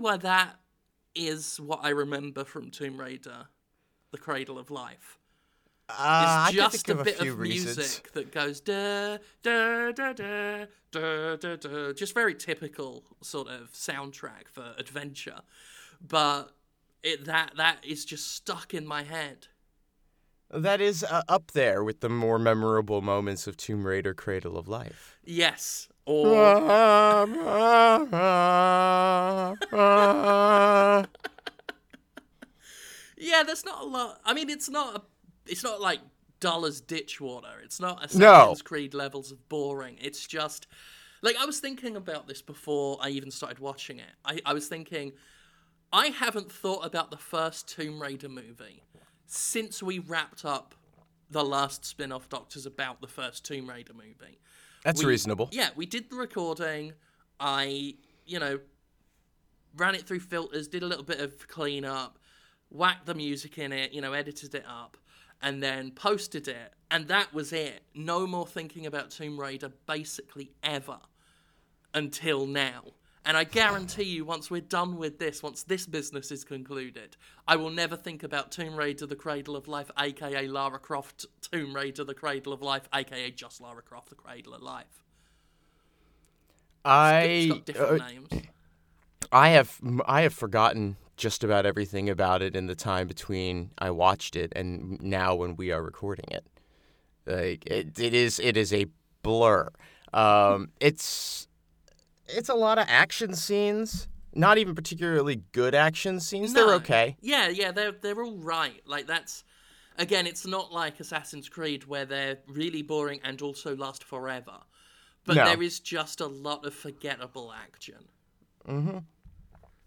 Why that is what I remember from Tomb Raider, The Cradle of Life. Uh, It's just a bit few of reasons. music that goes da da da da da da da, just very typical sort of soundtrack for adventure, but it that that is just stuck in my head. That is uh, up there with the more memorable moments of Tomb Raider Cradle of Life. Yes, or yeah, there's not a lot. I mean, it's not a, it's not like dull as ditch water. It's not Assassin's No. Creed levels of boring. It's just like I was thinking about this before I even started watching it. I, I was thinking I haven't thought about the first Tomb Raider movie since we wrapped up the last spin-off Doctors about the first Tomb Raider movie. That's We- reasonable. Yeah, we did the recording. I, you know, ran it through filters, did a little bit of cleanup, whacked the music in it, you know, edited it up, and then posted it. And that was it. No more thinking about Tomb Raider basically ever until now. And I guarantee you, once we're done with this, once this business is concluded, I will never think about Tomb Raider The Cradle of Life, aka Lara Croft Tomb Raider The Cradle of Life, aka just Lara Croft The Cradle of Life. It's I got different uh, names. I have I have forgotten just about everything about it in the time between I watched it and now when we are recording it. Like it, it is it is a blur. Um, it's it's a lot of action scenes. Not even particularly good action scenes. They're okay. Yeah, yeah, they're they're all right. Like that's again, it's not like Assassin's Creed where they're really boring and also last forever. But No. there is just a lot of forgettable action. Mm-hmm.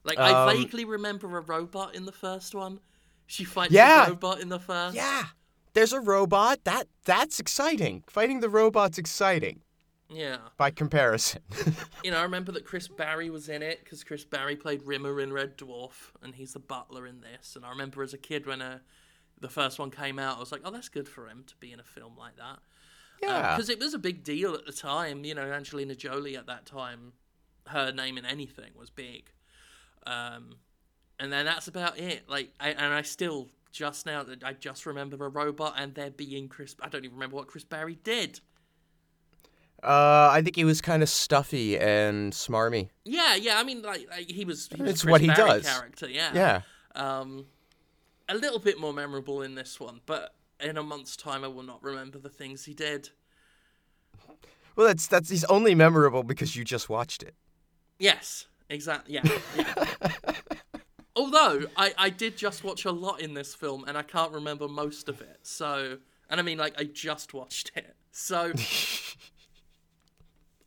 Like I Um, vaguely remember a robot in the first one. She fights Yeah. a robot in the first. Yeah, there's a robot. That that's exciting. Fighting the robot's exciting Yeah. by comparison. You know, I remember that Chris Barrie was in it because Chris Barrie played Rimmer in Red Dwarf, and he's the butler in this. And I remember as a kid when uh, the first one came out, I was like, "Oh, that's good for him to be in a film like that." yeah. because it was a big deal at the time. You know, Angelina Jolie at that time, her name in anything was big. Um, and then that's about it. Like, I, and I still just now I just remember a robot and there being Chris. I don't even remember what Chris Barrie did. Uh, I think he was kind of stuffy and smarmy. Yeah, yeah. I mean, like, like he was. He was It's what he Barrie does. Character, yeah. Yeah. Um, a little bit more memorable in this one, but in a month's time, I will not remember the things he did. Well, that's that's he's only memorable because you just watched it. Yes, exactly. Yeah. yeah. Although I, I did just watch a lot in this film and I can't remember most of it. So, and I mean, like, I just watched it. So,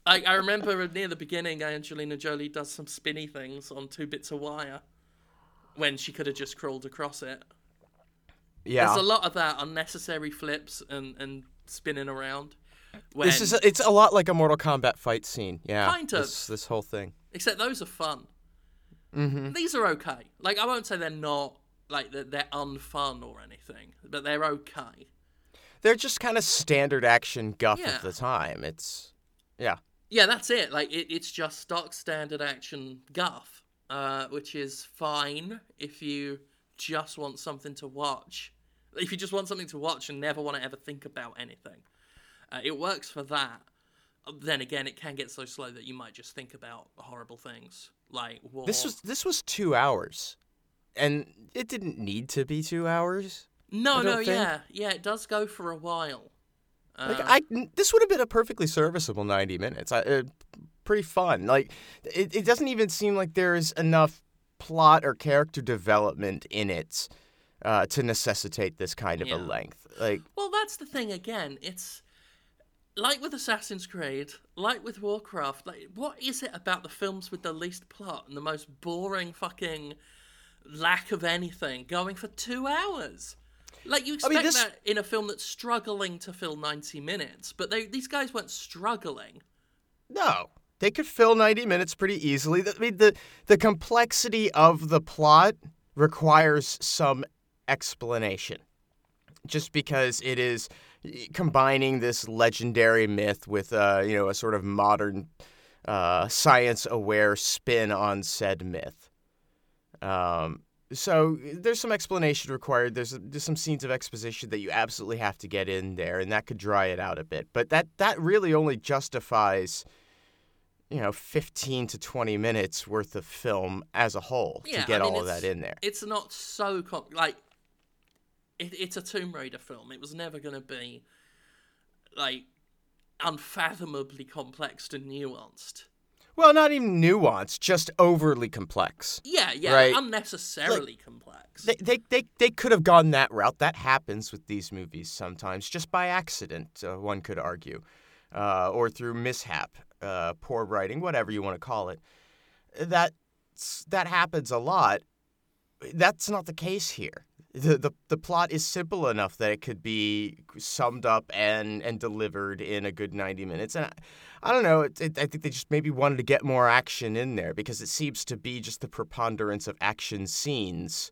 I, I remember near the beginning, Angelina Jolie does some spinny things on two bits of wire when she could have just crawled across it. Yeah. There's a lot of that unnecessary flips and, and spinning around. When, This is a, it's a lot like a Mortal Kombat fight scene. Yeah. Kind of. This, this whole thing. Except those are fun. Mm-hmm. These are okay. Like I won't say they're not like that they're unfun or anything, but they're okay. They're just kind of standard action guff Yeah. of the time. It's yeah. Yeah, that's it. Like it, it's just stock standard action guff, uh, which is fine if you just want something to watch. If you just want something to watch and never want to ever think about anything, uh, it works for that. Then again, it can get so slow that you might just think about horrible things like war. This was this was two hours, and it didn't need to be two hours. no, no, think- yeah, yeah. It does go for a while. Like I, this would have been a perfectly serviceable ninety minutes. I, uh, pretty fun. Like it, it doesn't even seem like there's enough plot or character development in it uh, to necessitate this kind of Yeah. a length. Like Well, that's the thing again. It's like with Assassin's Creed, like with Warcraft. Like, what is it about the films with the least plot and the most boring fucking lack of anything going for two hours? Like you expect mean, this- that in a film that's struggling to fill ninety minutes, but they, these guys weren't struggling. no, they could fill ninety minutes pretty easily. I mean the the complexity of the plot requires some explanation, just because it is combining this legendary myth with uh, you know a sort of modern uh, science aware spin on said myth. Um, so there's some explanation required. There's there's some scenes of exposition that you absolutely have to get in there, and that could dry it out a bit. But that that really only justifies, you know, 15 to 20 minutes worth of film as a whole Yeah, to get I mean, all of that in there. It's not so com- like it, it's a Tomb Raider film. It was never going to be like unfathomably complex and nuanced. Well, not even nuanced, just overly complex. Yeah, yeah, Right. unnecessarily complex. They, they, they, they could have gone that route. That happens with these movies sometimes, just by accident, uh, one could argue, uh, or through mishap, uh, poor writing, whatever you want to call it. That that happens a lot. That's not the case here. The, the the plot is simple enough that it could be summed up and, and delivered in a good 90 minutes. And I, I don't know, it, it, I think they just maybe wanted to get more action in there because it seems to be just the preponderance of action scenes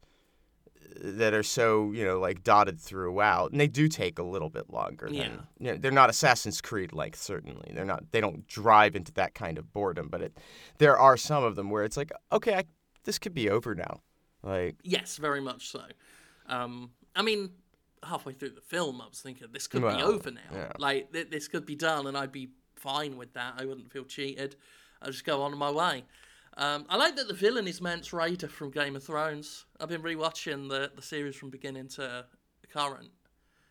uh, that are so you know like dotted throughout, and they do take a little bit longer. Than, Yeah. you know, they're not Assassin's Creed length certainly. They're not. They don't drive into that kind of boredom, but it, there are some of them where it's like, okay, I, this could be over now. Like, Yes, very much so. Um, I mean, halfway through the film, I was thinking this could be over now. yeah. Like th- this could be done, and I'd be fine with that. I wouldn't feel cheated. I'd just go on my way. Um, I like that the villain is Mance Rayder from Game of Thrones. I've been rewatching the the series from beginning to current,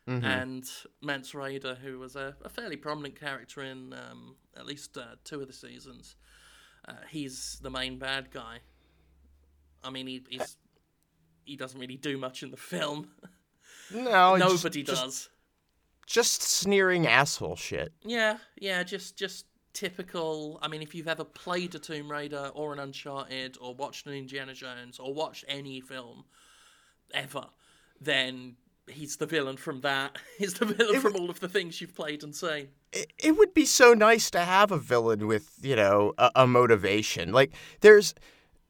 Mm-hmm. and Mance Rayder, who was a, a fairly prominent character in um, at least uh, two of the seasons, uh, he's the main bad guy. I mean, he, he's he doesn't really do much in the film. no, Nobody just, does. Just sneering asshole shit. Yeah, yeah, just just typical. I mean, if you've ever played a Tomb Raider or an Uncharted or watched an Indiana Jones or watched any film ever, then he's the villain from that. He's the villain from all of the things you've played and seen. it, it would be so nice to have a villain with you know a, a motivation like there's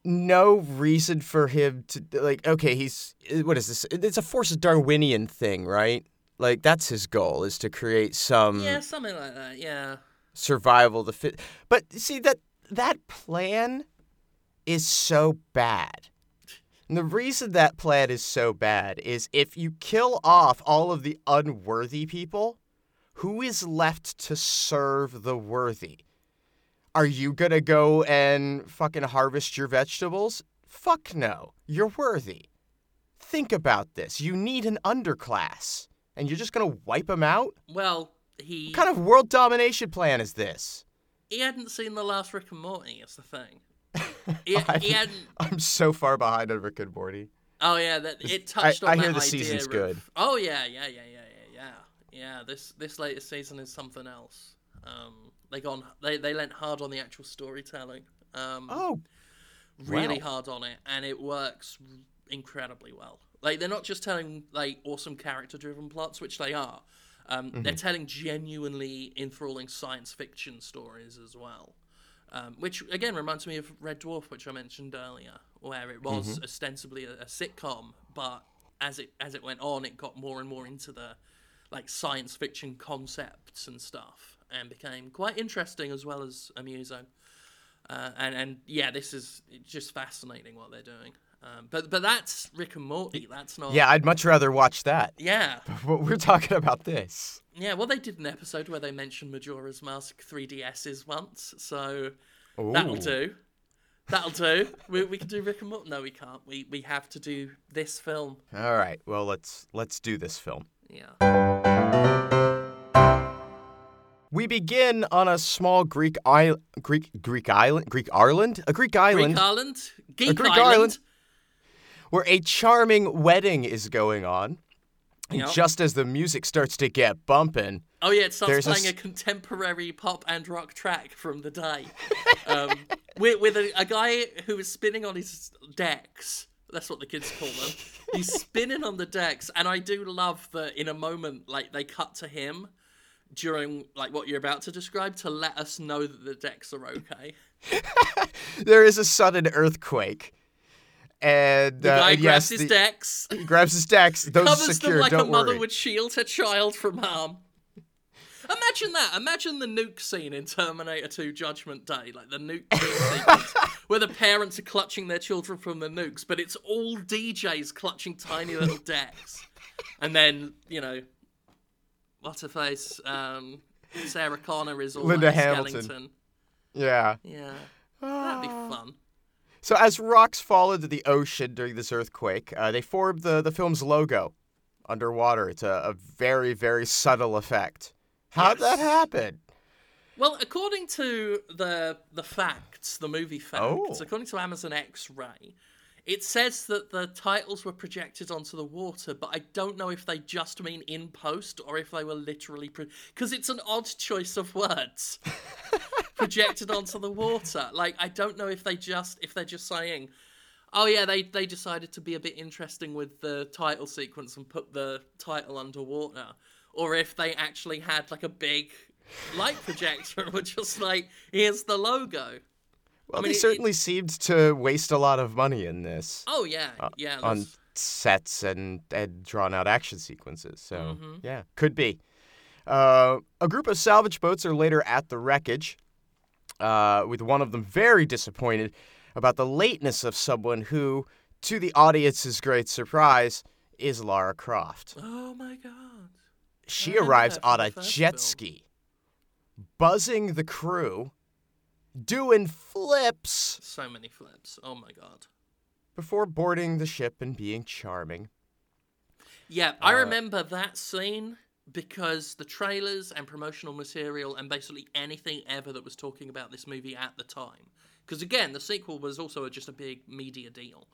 no reason for him to like okay he's eh, what is this it's a forces darwinian thing right like that's his goal is to create some Yeah, something like that. Yeah. survival to fit but see that that plan is so bad and the reason that plan is so bad is if you kill off all of the unworthy people who is left to serve the worthy? Are you gonna go and fucking harvest your vegetables? Fuck no. You're worthy. Think about this. You need an underclass. And you're just gonna wipe them out? Well, he What kind of world domination plan is this? he hadn't seen the last Rick and Morty. Is the thing. He, I- he hadn't. I'm so far behind on Rick and Morty. Oh yeah, that it touched I- on I hear the season's of- good. Oh yeah, yeah, yeah, yeah, yeah, yeah. Yeah, this this latest season is something else. Um, they gone they they lent hard on the actual storytelling. Um, Oh, really wow. hard on it, and it works incredibly well. Like they're not just telling like awesome character-driven plots, which they are. Um, Mm-hmm. They're telling genuinely enthralling science fiction stories as well, um, which again reminds me of Red Dwarf, which I mentioned earlier, where it was Mm-hmm. ostensibly a, a sitcom, but as it as it went on, it got more and more into the like science fiction concepts and stuff, and became quite interesting as well as amusing. Uh, and and yeah, this is just fascinating what they're doing. Um, but but that's Rick and Morty. That's not. yeah, I'd much rather watch that. Yeah. But we're talking about this. Yeah. Well, they did an episode where they mentioned Majora's Mask 3DSs once, so that'll do. That'll do. we, we can do Rick and Morty. No, we can't. We we have to do this film. All right. Well, let's let's do this film. Yeah. We begin on a small Greek island, Greek Greek island, Greek island, a Greek island, Greek Island, Geek Greek Island. island. where a charming wedding is going on. And Yep. just as the music starts to get bumping, Oh yeah, it starts a playing a, contemporary pop and rock track from the day, um, with, with a, a guy who is spinning on his decks. That's what the kids call them. He's spinning on the decks, and I do love that. In a moment, like they cut to him during like what you're about to describe to let us know that the decks are okay. there is a sudden earthquake. And The uh, guy and grabs yes, his the- decks, He grabs his decks. Those are covers secure. them like don't a mother worry. would shield her child from harm. Imagine that. Imagine the nuke scene in Terminator 2 Judgment Day, like the nuke scene sequence, where the parents are clutching their children from the nukes, but it's all DJs clutching tiny little decks. And then, you know, what's her face? Um, Sarah Connor is all Linda like Hamilton. skeleton. Yeah. Yeah. That'd be fun. So as rocks fall into the ocean during this earthquake, uh, they form the, the film's logo underwater. It's a, a very, very subtle effect. How'd that happen? Well, according to the the facts, the movie facts, Oh. according to Amazon X-Ray, it says that the titles were projected onto the water, but I don't know if they just mean in post or if they were literally because it's an odd choice of words projected onto the water. Like I don't know if they just if they're just saying, "Oh yeah, they they decided to be a bit interesting with the title sequence and put the title underwater," or if they actually had like a big light projector and were just like, "Here's the logo." Well, mean, they it- certainly seemed to waste a lot of money in this Oh yeah, yeah. on sets and, and drawn out action sequences. So, Mm-hmm. yeah, could be. Uh, a group of salvage boats are later at the wreckage, uh, with one of them very disappointed about the lateness of someone who, to the audience's great surprise, is Lara Croft. Oh my god. She remember arrives on a jet film. ski, buzzing the crew, doing flips So many flips. Oh my god. before boarding the ship and being charming. Yeah, I Uh, remember that scene because the trailers and promotional material and basically anything ever that was talking about this movie at the time. Because again, the sequel was also just a big media deal.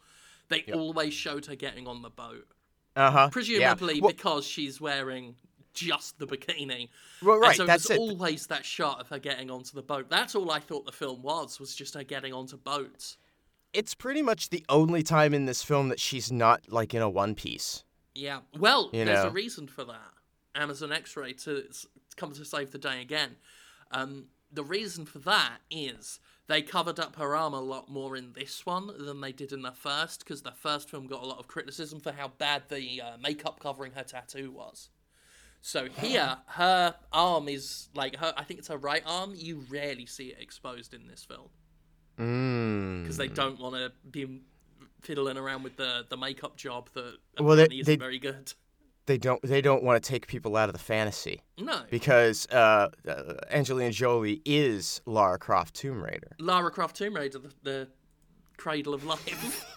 They always showed her getting on the boat, Uh huh. presumably Well, because she's wearing just the bikini. well, And right. so that's there's it. always that shot of her getting onto the boat. That's all I thought the film was, was just her getting onto boats. It's pretty much the only time in this film that she's not like in a one piece. Yeah. Well, You there's know. a reason for that. Amazon X-Ray to s- come to save the day again. Um, the reason for that is they covered up her arm a lot more in this one than they did in the first, because the first film got a lot of criticism for how bad the uh, makeup covering her tattoo was. So here, her arm is like her. I think it's her right arm. You rarely see it exposed in this film Mm. because they don't want to be fiddling around with the the makeup job that Well, they- isn't they- very good. They don't. They don't want to take people out of the fantasy No. because uh, uh, Angelina Jolie is Lara Croft Tomb Raider. Lara Croft Tomb Raider, the, the cradle of life.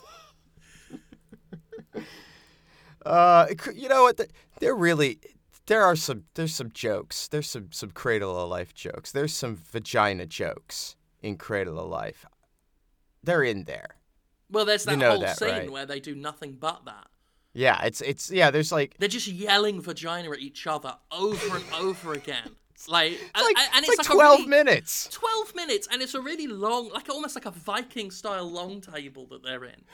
Uh, you know what? They're really. There are some. There's some jokes. There's some some Cradle of Life jokes. There's some vagina jokes in Cradle of Life. They're in there. well, there's that You know whole that, scene right? where they do nothing but that. Yeah, it's it's yeah. There's like They're just yelling vagina at each other over and over again. Like, and, like, and it's it's, like like, 12 really- minutes. 12 minutes, and it's a really long, like almost like a Viking style long table that they're in.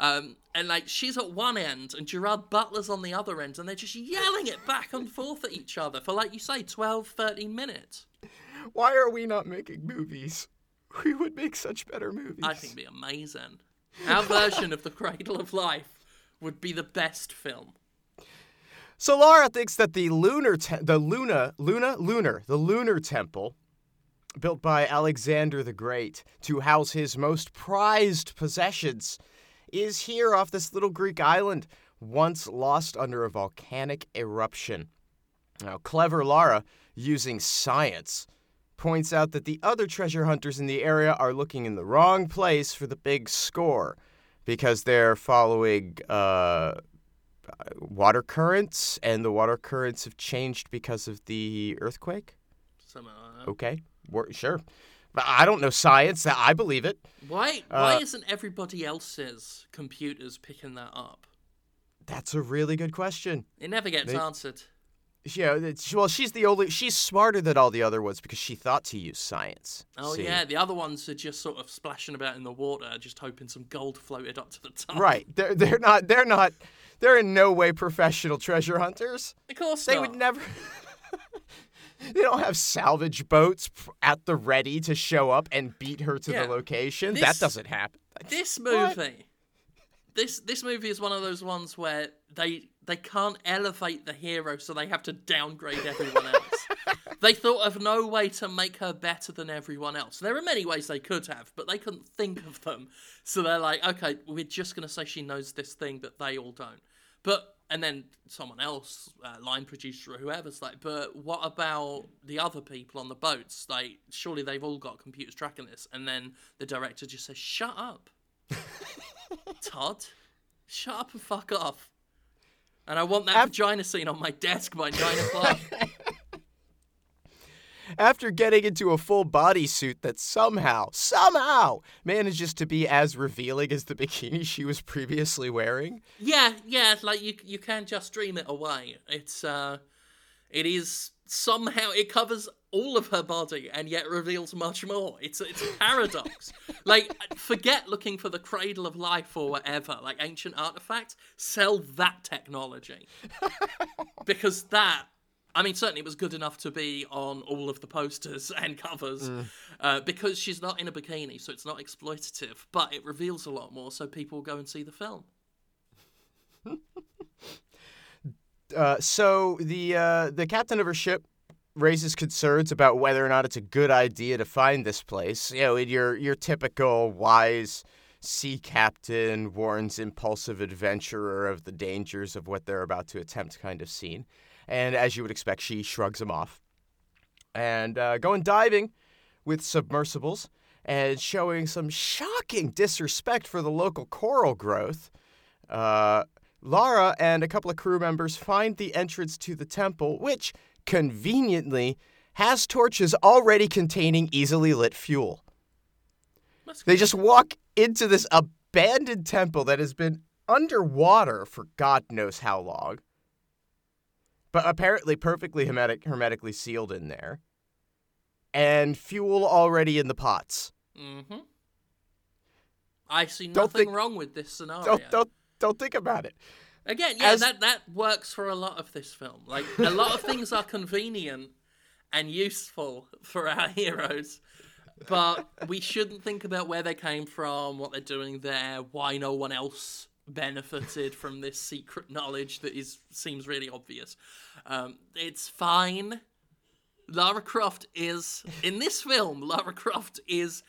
Um, and like she's at one end and Gerard Butler's on the other end, and they're just yelling it back and forth at each other for, like you say, 12, 13 minutes. Why are we not making movies? We would make such better movies. I think it'd be amazing. Our version of The Cradle of Life would be the best film. So Lara thinks that the lunar, te- the Luna, Luna, lunar, the lunar temple, built by Alexander the Great to house his most prized possessions, is here off this little Greek island, once lost under a volcanic eruption. Now, clever Lara, using science, points out that the other treasure hunters in the area are looking in the wrong place for the big score because they're following uh, water currents, and the water currents have changed because of the earthquake. Like that. Okay, Wor- sure. But I don't know science. That I believe it. Why, why Uh, isn't everybody else's computers picking that up? That's a really good question. It never gets They- answered. Yeah, it's, well, she's the only. She's smarter than all the other ones because she thought to use science. Oh See? yeah, the other ones are just sort of splashing about in the water, just hoping some gold floated up to the top. Right. They're they're not. They're not. They're in no way professional treasure hunters. Of course They not. would never. they don't have salvage boats at the ready to show up and beat her to Yeah. the location. This- that doesn't happen. This What? movie, this this movie is one of those ones where they they can't elevate the hero, so they have to downgrade everyone else. They thought of no way to make her better than everyone else. There are many ways they could have, but they couldn't think of them. So they're like, okay, we're just going to say she knows this thing that they all don't. But and then someone else, uh, line producer or whoever's like, but what about the other people on the boats? Like, surely they've all got computers tracking this. And then the director just says, "Shut up, Todd. Shut up and fuck off." And I want that Af- vagina scene on my desk by nine o'clock. After getting into a full bodysuit that somehow, somehow manages to be as revealing as the bikini she was previously wearing. yeah, yeah, like you you can just dream it away. It's uh, it is somehow it covers all of her body and yet reveals much more. It's it's a paradox. like forget looking for the cradle of life or whatever, like ancient artifacts. Sell that technology because that. I mean, certainly it was good enough to be on all of the posters and covers uh, because she's not in a bikini, so it's not exploitative, but it reveals a lot more, so people go and see the film. Uh, so the uh, the captain of her ship raises concerns about whether or not it's a good idea to find this place. You know, your your typical wise sea captain warns impulsive adventurer of the dangers of what they're about to attempt kind of scene. And as you would expect, she shrugs him off. And uh, going diving with submersibles and showing some shocking disrespect for the local coral growth. Uh, Lara and a couple of crew members find the entrance to the temple, which conveniently has torches already containing easily lit fuel. They just walk into this abandoned temple that has been underwater for God knows how long, but apparently perfectly hermetic, hermetically sealed in there, and fuel already in the pots. Mm-hmm. I see Don't nothing think- wrong with this scenario. Don't, don't, don't think about it. Again, yeah, As- that that works for a lot of this film. Like a lot of things are convenient and useful for our heroes, but we shouldn't think about where they came from, what they're doing there, why no one else benefited from this secret knowledge that is seems really obvious. Um, it's fine. Lara Croft is in this film. Lara Croft is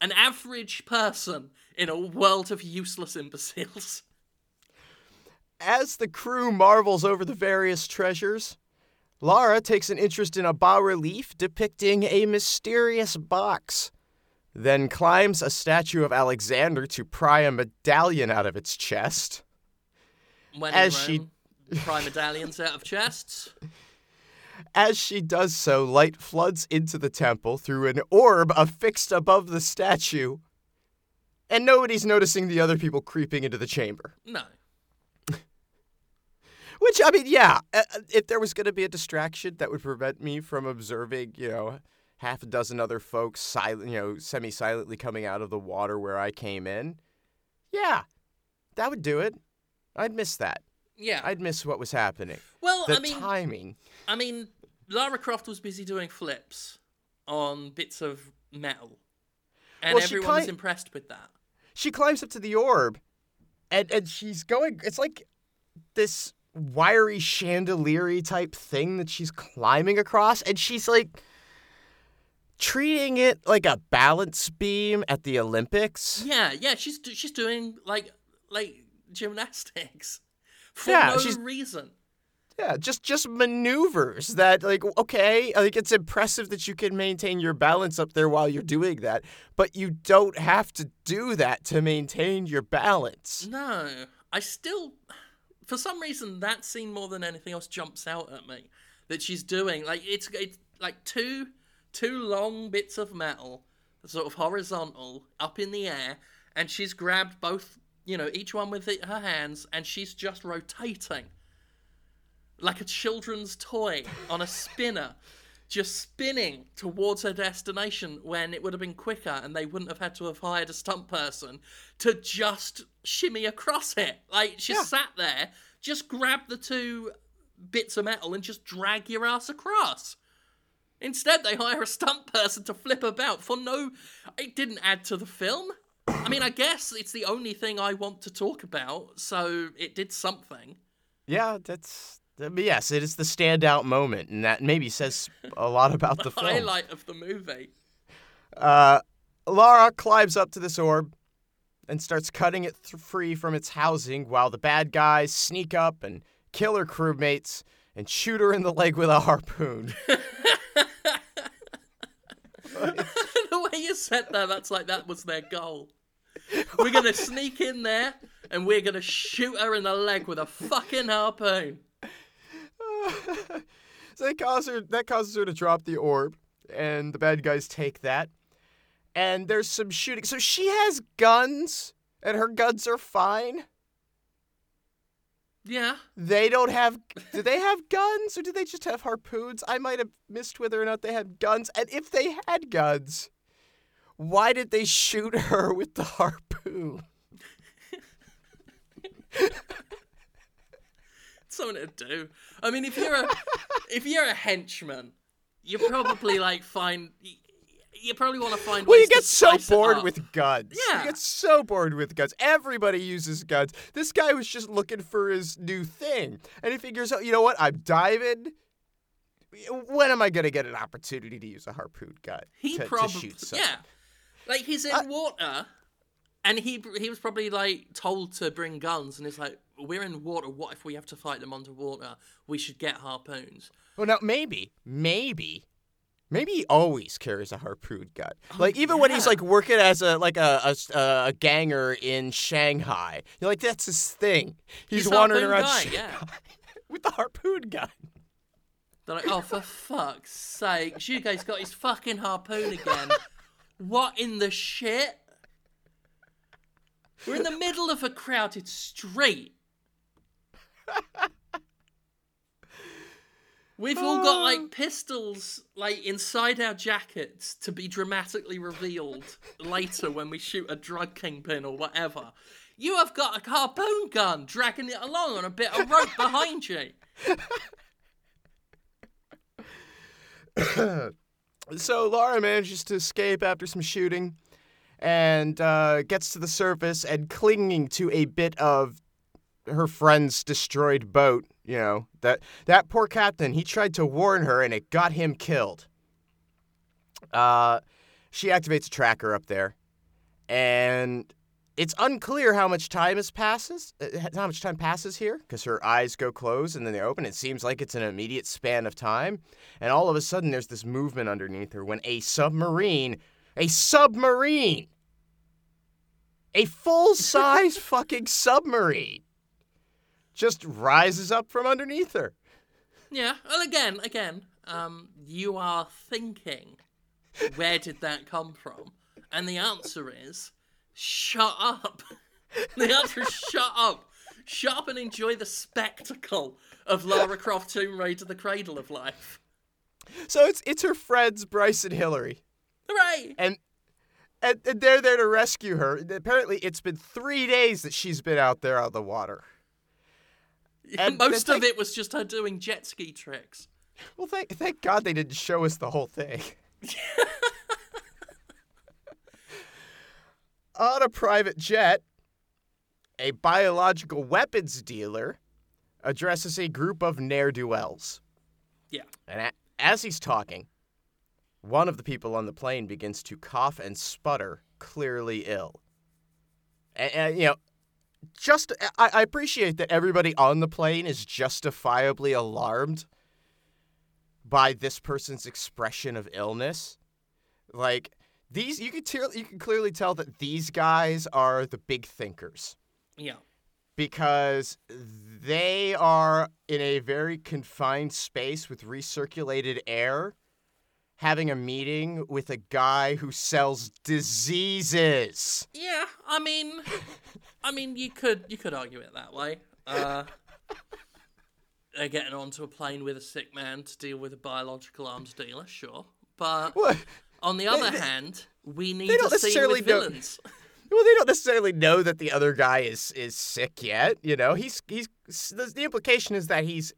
an average person in a world of useless imbeciles. As the crew marvels over the various treasures, Lara takes an interest in a bas relief depicting a mysterious box, then climbs a statue of Alexander to pry a medallion out of its chest. When As in she- pry medallions out of chests. As she does so, light floods into the temple through an orb affixed above the statue, and nobody's noticing the other people creeping into the chamber. No. Which, I mean, yeah, uh, if there was going to be a distraction that would prevent me from observing, you know, half a dozen other folks, silent, you know, semi silently coming out of the water where I came in, yeah, that would do it. I'd miss that. Yeah. I'd miss what was happening. well, The I mean, timing. I mean, Lara Croft was busy doing flips on bits of metal, and Well, everyone was impressed with that. she climbs up to the orb and and she's going it's like this wiry chandelier type thing that she's climbing across and she's like treating it like a balance beam at the olympics Yeah, yeah. She's she's doing like like gymnastics for Yeah, no she's- reason. yeah just just maneuvers that like okay like it's impressive that you can maintain your balance up there while you're doing that but you don't have to do that to maintain your balance No, I still, for some reason, that scene more than anything else jumps out at me. That she's doing like it's it's like two two long bits of metal, sort of horizontal, up in the air, and she's grabbed both, you know, each one with it, her hands, and she's just rotating like a children's toy on a spinner. Just spinning towards her destination when it would have been quicker and they wouldn't have had to have hired a stunt person to just shimmy across it. Like she Yeah. sat there, just grab the two bits of metal and just drag your ass across. Instead, they hire a stunt person to flip about for no. It didn't add to the film. I mean, I guess it's the only thing I want to talk about, so it did something. yeah that's yes, it is the standout moment, and that maybe says a lot about the, The film. highlight of the movie. Uh, Lara climbs up to this orb and starts cutting it th- free from its housing while the bad guys sneak up and kill her crewmates and shoot her in the leg with a harpoon. the way you said that, that's like that was their goal. We're gonna sneak in there and we're gonna shoot her in the leg with a fucking harpoon. so that causes her that causes her to drop the orb, and the bad guys take that. And there's some shooting. So she has guns, and her guns are fine. Yeah. They don't have. Do they have guns, or do they just have harpoons? I might have missed whether or not they had guns. And if they had guns, why did they shoot her with the harpoon? something to do. I mean, if you're a if you're a henchman, you probably like find you, probably want to find Well, you get to so bored with guns. Yeah. You get so bored with guns. Everybody uses guns. This guy was just looking for his new thing. And he figures out, you know what? I'm diving. When am I going to get an opportunity to use a harpoon gun He to, to probably shoot something? yeah, like he's in water, and he he was probably like told to bring guns, and it's like we're in water. What if we have to fight them underwater? We should get harpoons. Well, now, maybe, maybe. Maybe he always carries a harpoon gun. Oh, like even when he's like working as a like a, a, a ganger in Shanghai, you're like that's his thing. He's, He's wandering around guy, Shanghai yeah. with the harpoon gun. They're like, oh, for fuck's sake, Shugo's got his fucking harpoon again. what in the shit? We're in the middle of a crowded street. We've all got like pistols like inside our jackets to be dramatically revealed later when we shoot a drug kingpin or whatever. You have got a harpoon gun dragging it along on a bit of rope behind you. So Laura manages to escape after some shooting and uh, gets to the surface and clinging to a bit of her friend's destroyed boat, you know, that that poor captain, he tried to warn her and it got him killed. Uh, she activates a tracker up there and it's unclear how much time has passes, uh, how much time passes here because her eyes go closed and then they open. It seems like it's an immediate span of time, and all of a sudden there's this movement underneath her when a submarine, a submarine, a full-size fucking submarine, just rises up from underneath her. Yeah. Well, again, again, um, you are thinking, where did that come from? And the answer is, shut up. the answer is shut up. Shut up and enjoy the spectacle of Lara Croft Tomb Raider: The Cradle of Life. So it's it's her friends Bryce and Hillary. Hooray! and and, and they're there to rescue her. Apparently, it's been three days that she's been out there on the water. And Most the of it was just her doing jet ski tricks. Well, thank thank God they didn't show us the whole thing. on a private jet, a biological weapons dealer addresses a group of ne'er do wells. Yeah. And a- as he's talking, one of the people on the plane begins to cough and sputter, clearly ill. And, and, you know, just I, I appreciate that everybody on the plane is justifiably alarmed by this person's expression of illness. Like these, you can tell, you can clearly tell that these guys are the big thinkers Yeah. because they are in a very confined space with recirculated air having a meeting with a guy who sells diseases. Yeah, I mean, I mean, you could you could argue it that way. Uh, they're getting onto a plane with a sick man to deal with a biological arms dealer, sure. But on the other hand, we need scene necessarily with know- villains. Well, they don't necessarily know that the other guy is is sick yet. You know, he's he's the, the implication is that he's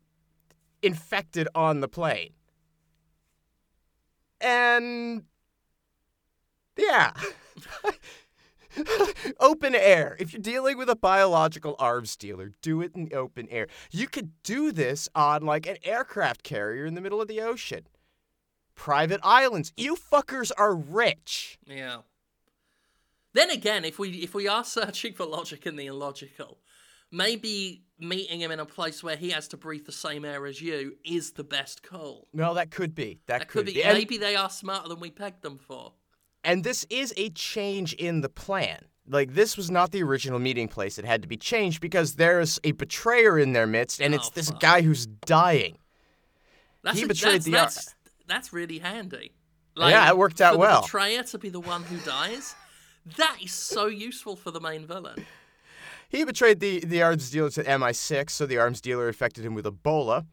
infected on the plane, and yeah, open air. If you're dealing with a biological arms dealer, do it in the open air. You could do this on like an aircraft carrier in the middle of the ocean. Private islands. You fuckers are rich. Yeah. Then again, if we if we are searching for logic in the illogical, maybe meeting him in a place where he has to breathe the same air as you is the best call. No, that could be. That, That could be. And, Maybe they are smarter than we pegged them for. and this is a change in the plan. Like this was not the original meeting place. It had to be changed because there's a betrayer in their midst, and it's Oh, this fuck. guy who's dying. That's He a- betrayed that's, the that's, that's really handy. Yeah, it worked out for well. The betrayer to be the one who dies. That is so useful for the main villain. He betrayed the, the arms dealer to MI6, so the arms dealer infected him with Ebola.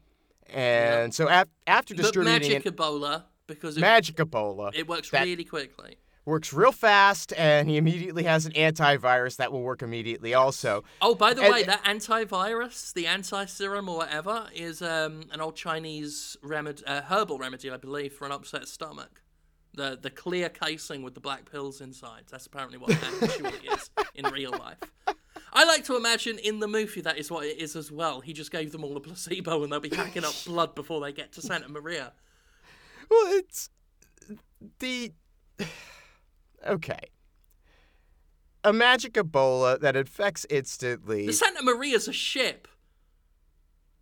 And so af- after But distributing magic it, Ebola because it, magic Ebola it works really quickly. works real fast, and he immediately has an antivirus that will work immediately also. Oh, by the And- way, that antivirus, the anti-serum or whatever, is um, an old Chinese remedy, uh, herbal remedy, I believe, for an upset stomach. The the clear casing with the black pills inside. That's apparently what that actually is in real life. I like to imagine in the movie that is what it is as well. He just gave them all a placebo and they'll be hacking up blood before they get to Santa Maria. Well, it's the. Okay. A magic Ebola that infects instantly. The Santa Maria's a ship.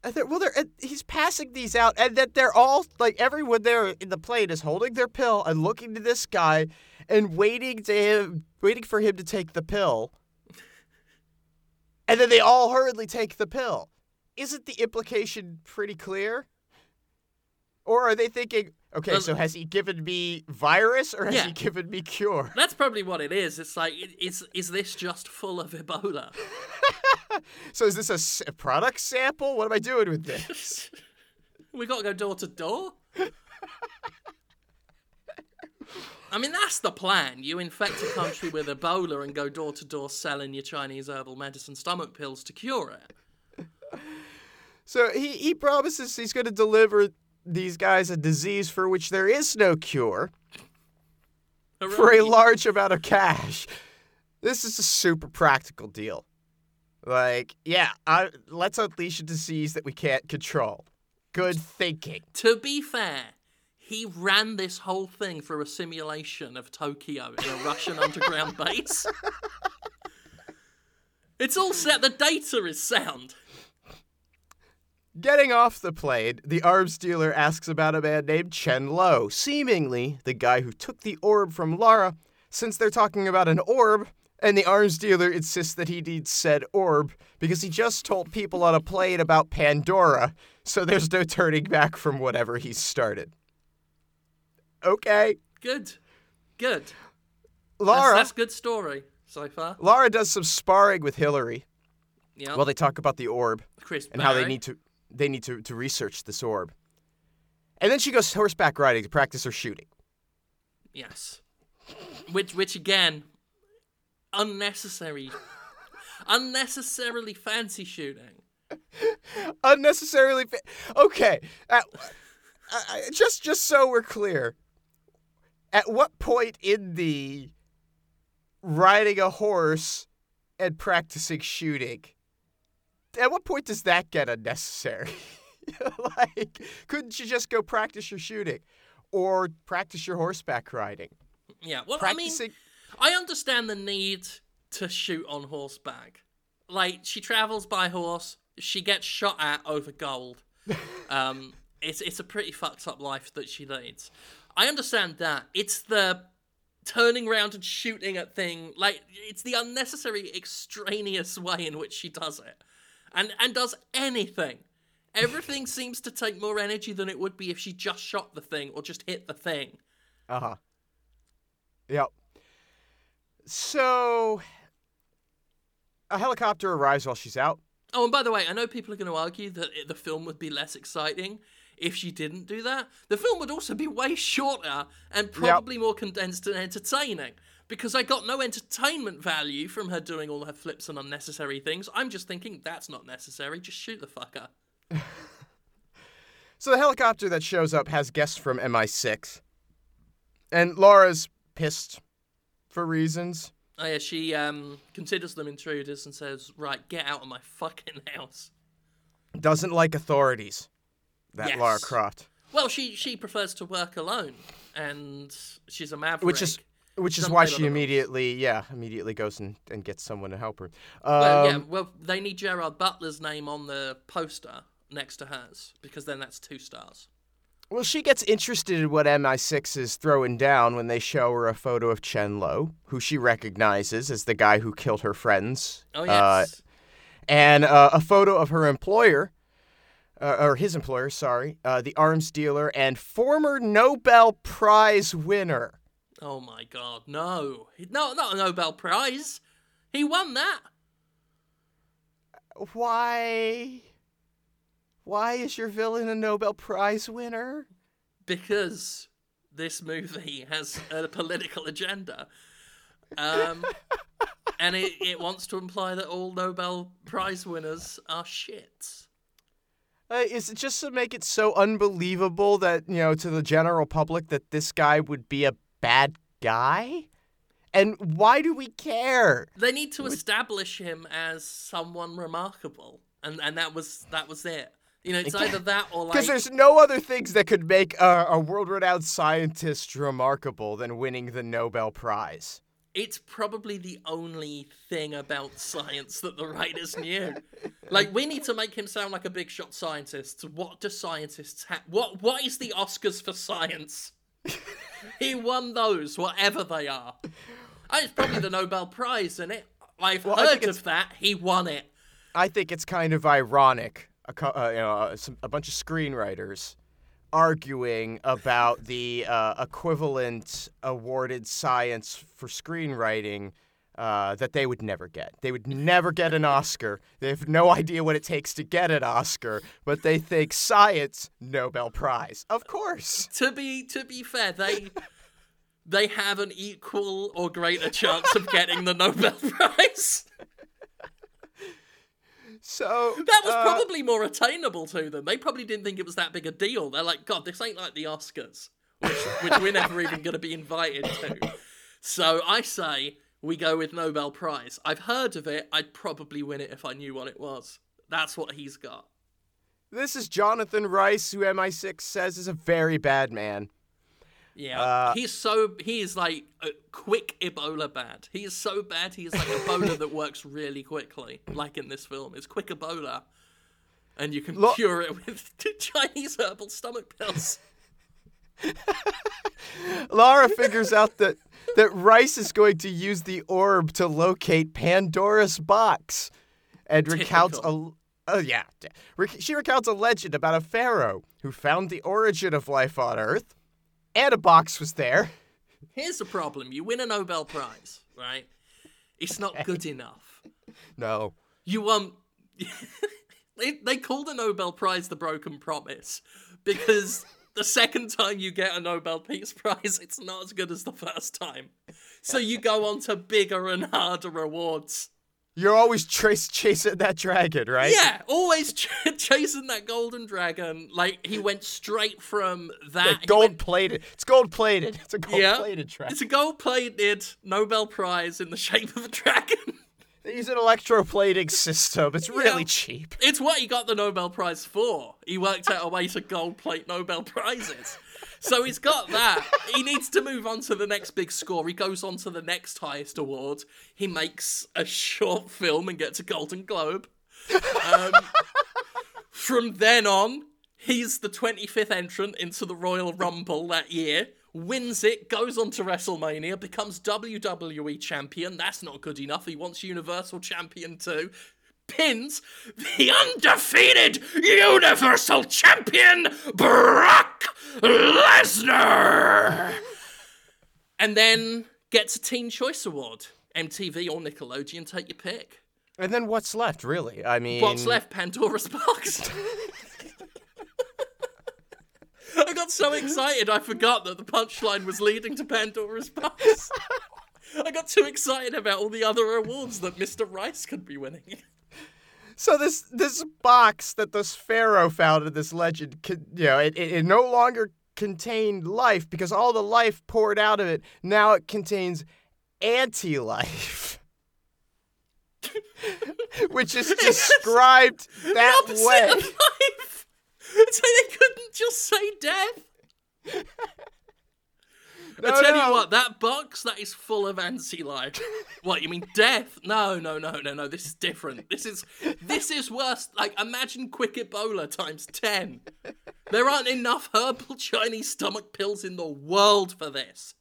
And they're- well, they're, and he's passing these out, and that they're all like everyone there in the plane is holding their pill and looking to this guy and waiting to him, waiting for him to take the pill. And then they all hurriedly take the pill. Isn't the implication pretty clear? Or are they thinking, okay, Well- so has he given me virus or has Yeah. he given me cure? That's probably what it is. It's like, is is this just full of Ebola? So is this a s- a product sample? What am I doing with this? we got to go door to door. I mean, that's the plan. You infect a country with Ebola and go door to door selling your Chinese herbal medicine stomach pills to cure it. So he, he promises he's going to deliver these guys a disease for which there is no cure for a large amount of cash. This is a super practical deal. Like, yeah, I, let's unleash a disease that we can't control. Good thinking. To be fair, he ran this whole thing through a simulation of Tokyo in a Russian underground base. It's all set. The data is sound. Getting off the plane, the arms dealer asks about a man named Chen Lo, seemingly the guy who took the orb from Lara, since they're talking about an orb, and the arms dealer insists that he needs said orb because he just told people on a plane about Pandora, so there's no turning back from whatever he started. Okay. Good. Good. That's, Lara that's good story so far. Lara does some sparring with Hillary Yeah. while they talk about the orb. Chris and how they need to they need to, to research this orb. And then she goes horseback riding to practice her shooting. Yes. Which, which again, unnecessary, unnecessarily fancy shooting. Unnecessarily fa- Okay. Uh, uh, just just so we're clear. At what point in the riding a horse and practicing shooting? At what point does that get unnecessary? like, couldn't you just go practice your shooting or practice your horseback riding? Yeah. Well, Practicing I mean, I understand the need to shoot on horseback. Like she travels by horse, she gets shot at over gold. Um, it's it's a pretty fucked up life that she leads. I understand that. It's the turning around and shooting at thing like it's the unnecessary extraneous way in which she does it and and does anything everything seems to take more energy than it would be if she just shot the thing or just hit the thing Uh huh. Yep. So, a helicopter arrives while she's out. Oh, and by the way, I know people are going to argue that the film would be less exciting if she didn't do that. The film would also be way shorter and probably more condensed and entertaining because I got no entertainment value from her doing all her flips and unnecessary things. I'm just thinking that's not necessary. Just shoot the fucker. So, the helicopter that shows up has guests from MI6. And Laura's pissed for reasons. Oh, yeah, she um, considers them intruders and says, "Right, get out of my fucking house." Doesn't like authorities. That Yes. Lara Croft. Well, she she prefers to work alone, and she's a maverick. Which is which is why she immediately yeah, immediately goes and, and gets someone to help her. well, yeah. Um, Well, they need Gerard Butler's name on the poster next to hers because then that's two stars. Well, she gets interested in what MI6 is throwing down when they show her a photo of Chen Lo, who she recognizes as the guy who killed her friends. Oh Uh, yes. and uh, a photo of her employer, uh, or his employer, sorry, uh, the arms dealer and former Nobel Prize winner. oh my God, no, no, not a Nobel Prize. He won that. Why? Why is your villain a Nobel Prize winner? because this movie has a political agenda. Um, and it, it wants to imply that all Nobel Prize winners are shits. Uh, is it just to make it so unbelievable that, you know, to the general public that this guy would be a bad guy? And why do we care? They need to establish him as someone remarkable, and and that was that was it. You know, it's either that or like. Because there's no other things that could make a, a world renowned scientist remarkable than winning the Nobel Prize. It's probably the only thing about science that the writers knew. Like, we need to make him sound like a big shot scientist. What do scientists have? What What is the Oscars for science? he won those, whatever they are. It's probably the Nobel Prize, isn't it? I've Well, heard of that. He won it. I think it's kind of ironic. A, uh, you know, uh, some, a bunch of screenwriters arguing about the uh, equivalent awarded science for screenwriting uh, that they would never get. They would never get an Oscar. They have no idea what it takes to get an Oscar, but they think science Nobel Prize. Of course. To be to be fair, they they have an equal or greater chance of getting the Nobel Prize. So That was uh, probably more attainable to them. They probably didn't think it was that big a deal. They're like, God, this ain't like the Oscars, which, which we're never even going to be invited to. So I say we go with Nobel Prize. I've heard of it. I'd probably win it if I knew what it was. That's what he's got. This is Jonathan Reiss, who MI6 says is a very bad man. Yeah, Uh, he's so he is like a quick Ebola bad. He is so bad. He is like Ebola that works really quickly, like in this film. It's quick Ebola, and you can cure it with Chinese herbal stomach pills. Lara figures out that that Reiss is going to use the orb to locate Pandora's box, and recounts a. Oh yeah, she recounts a legend about a pharaoh who found the origin of life on Earth, and a box was there. Here's the problem: you win a Nobel Prize, right? It's not good enough. No, You um, they they call the Nobel Prize the Broken Promise because the second time you get a Nobel Peace Prize, it's not as good as the first time. So you go on to bigger and harder awards. You're always trace chasing that dragon, right? Yeah, always ch- chasing that golden dragon. Like he went straight from that. Gold went- plated. It's gold plated. It's a gold Yeah. plated dragon. It's a gold-plated Nobel Prize in the shape of a dragon. They use an electroplating system. It's really Yeah. cheap. It's what he got the Nobel Prize for. He worked out a way to gold plate Nobel Prizes. So he's got that. He needs to move on to the next big score. He goes on to the next highest award. He makes a short film and gets a Golden Globe. Um, from then on, he's the 25th entrant into the Royal Rumble that year. Wins it, goes on to WrestleMania, becomes WWE champion. That's not good enough. He wants Universal champion too pins the undefeated Universal Champion Brock Lesnar. And then gets a Teen Choice Award. MTV or Nickelodeon, take your pick. And then what's left, really? I mean, What's left? Pandora's box. I got so excited I forgot that the punchline was leading to Pandora's box. I got too excited about all the other awards that Mr. Reiss could be winning. So this this box that this pharaoh found in this legend, you know, it, it, it no longer contained life because all the life poured out of it. Now it contains anti-life. Which is described that Opposite way. of life. So they couldn't just say death. No, I tell no. you what, that box that is full of anti-life. what you mean, death? No, no, no, no, no. This is different. This is this is worse. Like imagine quick Ebola times ten. There aren't enough herbal Chinese stomach pills in the world for this.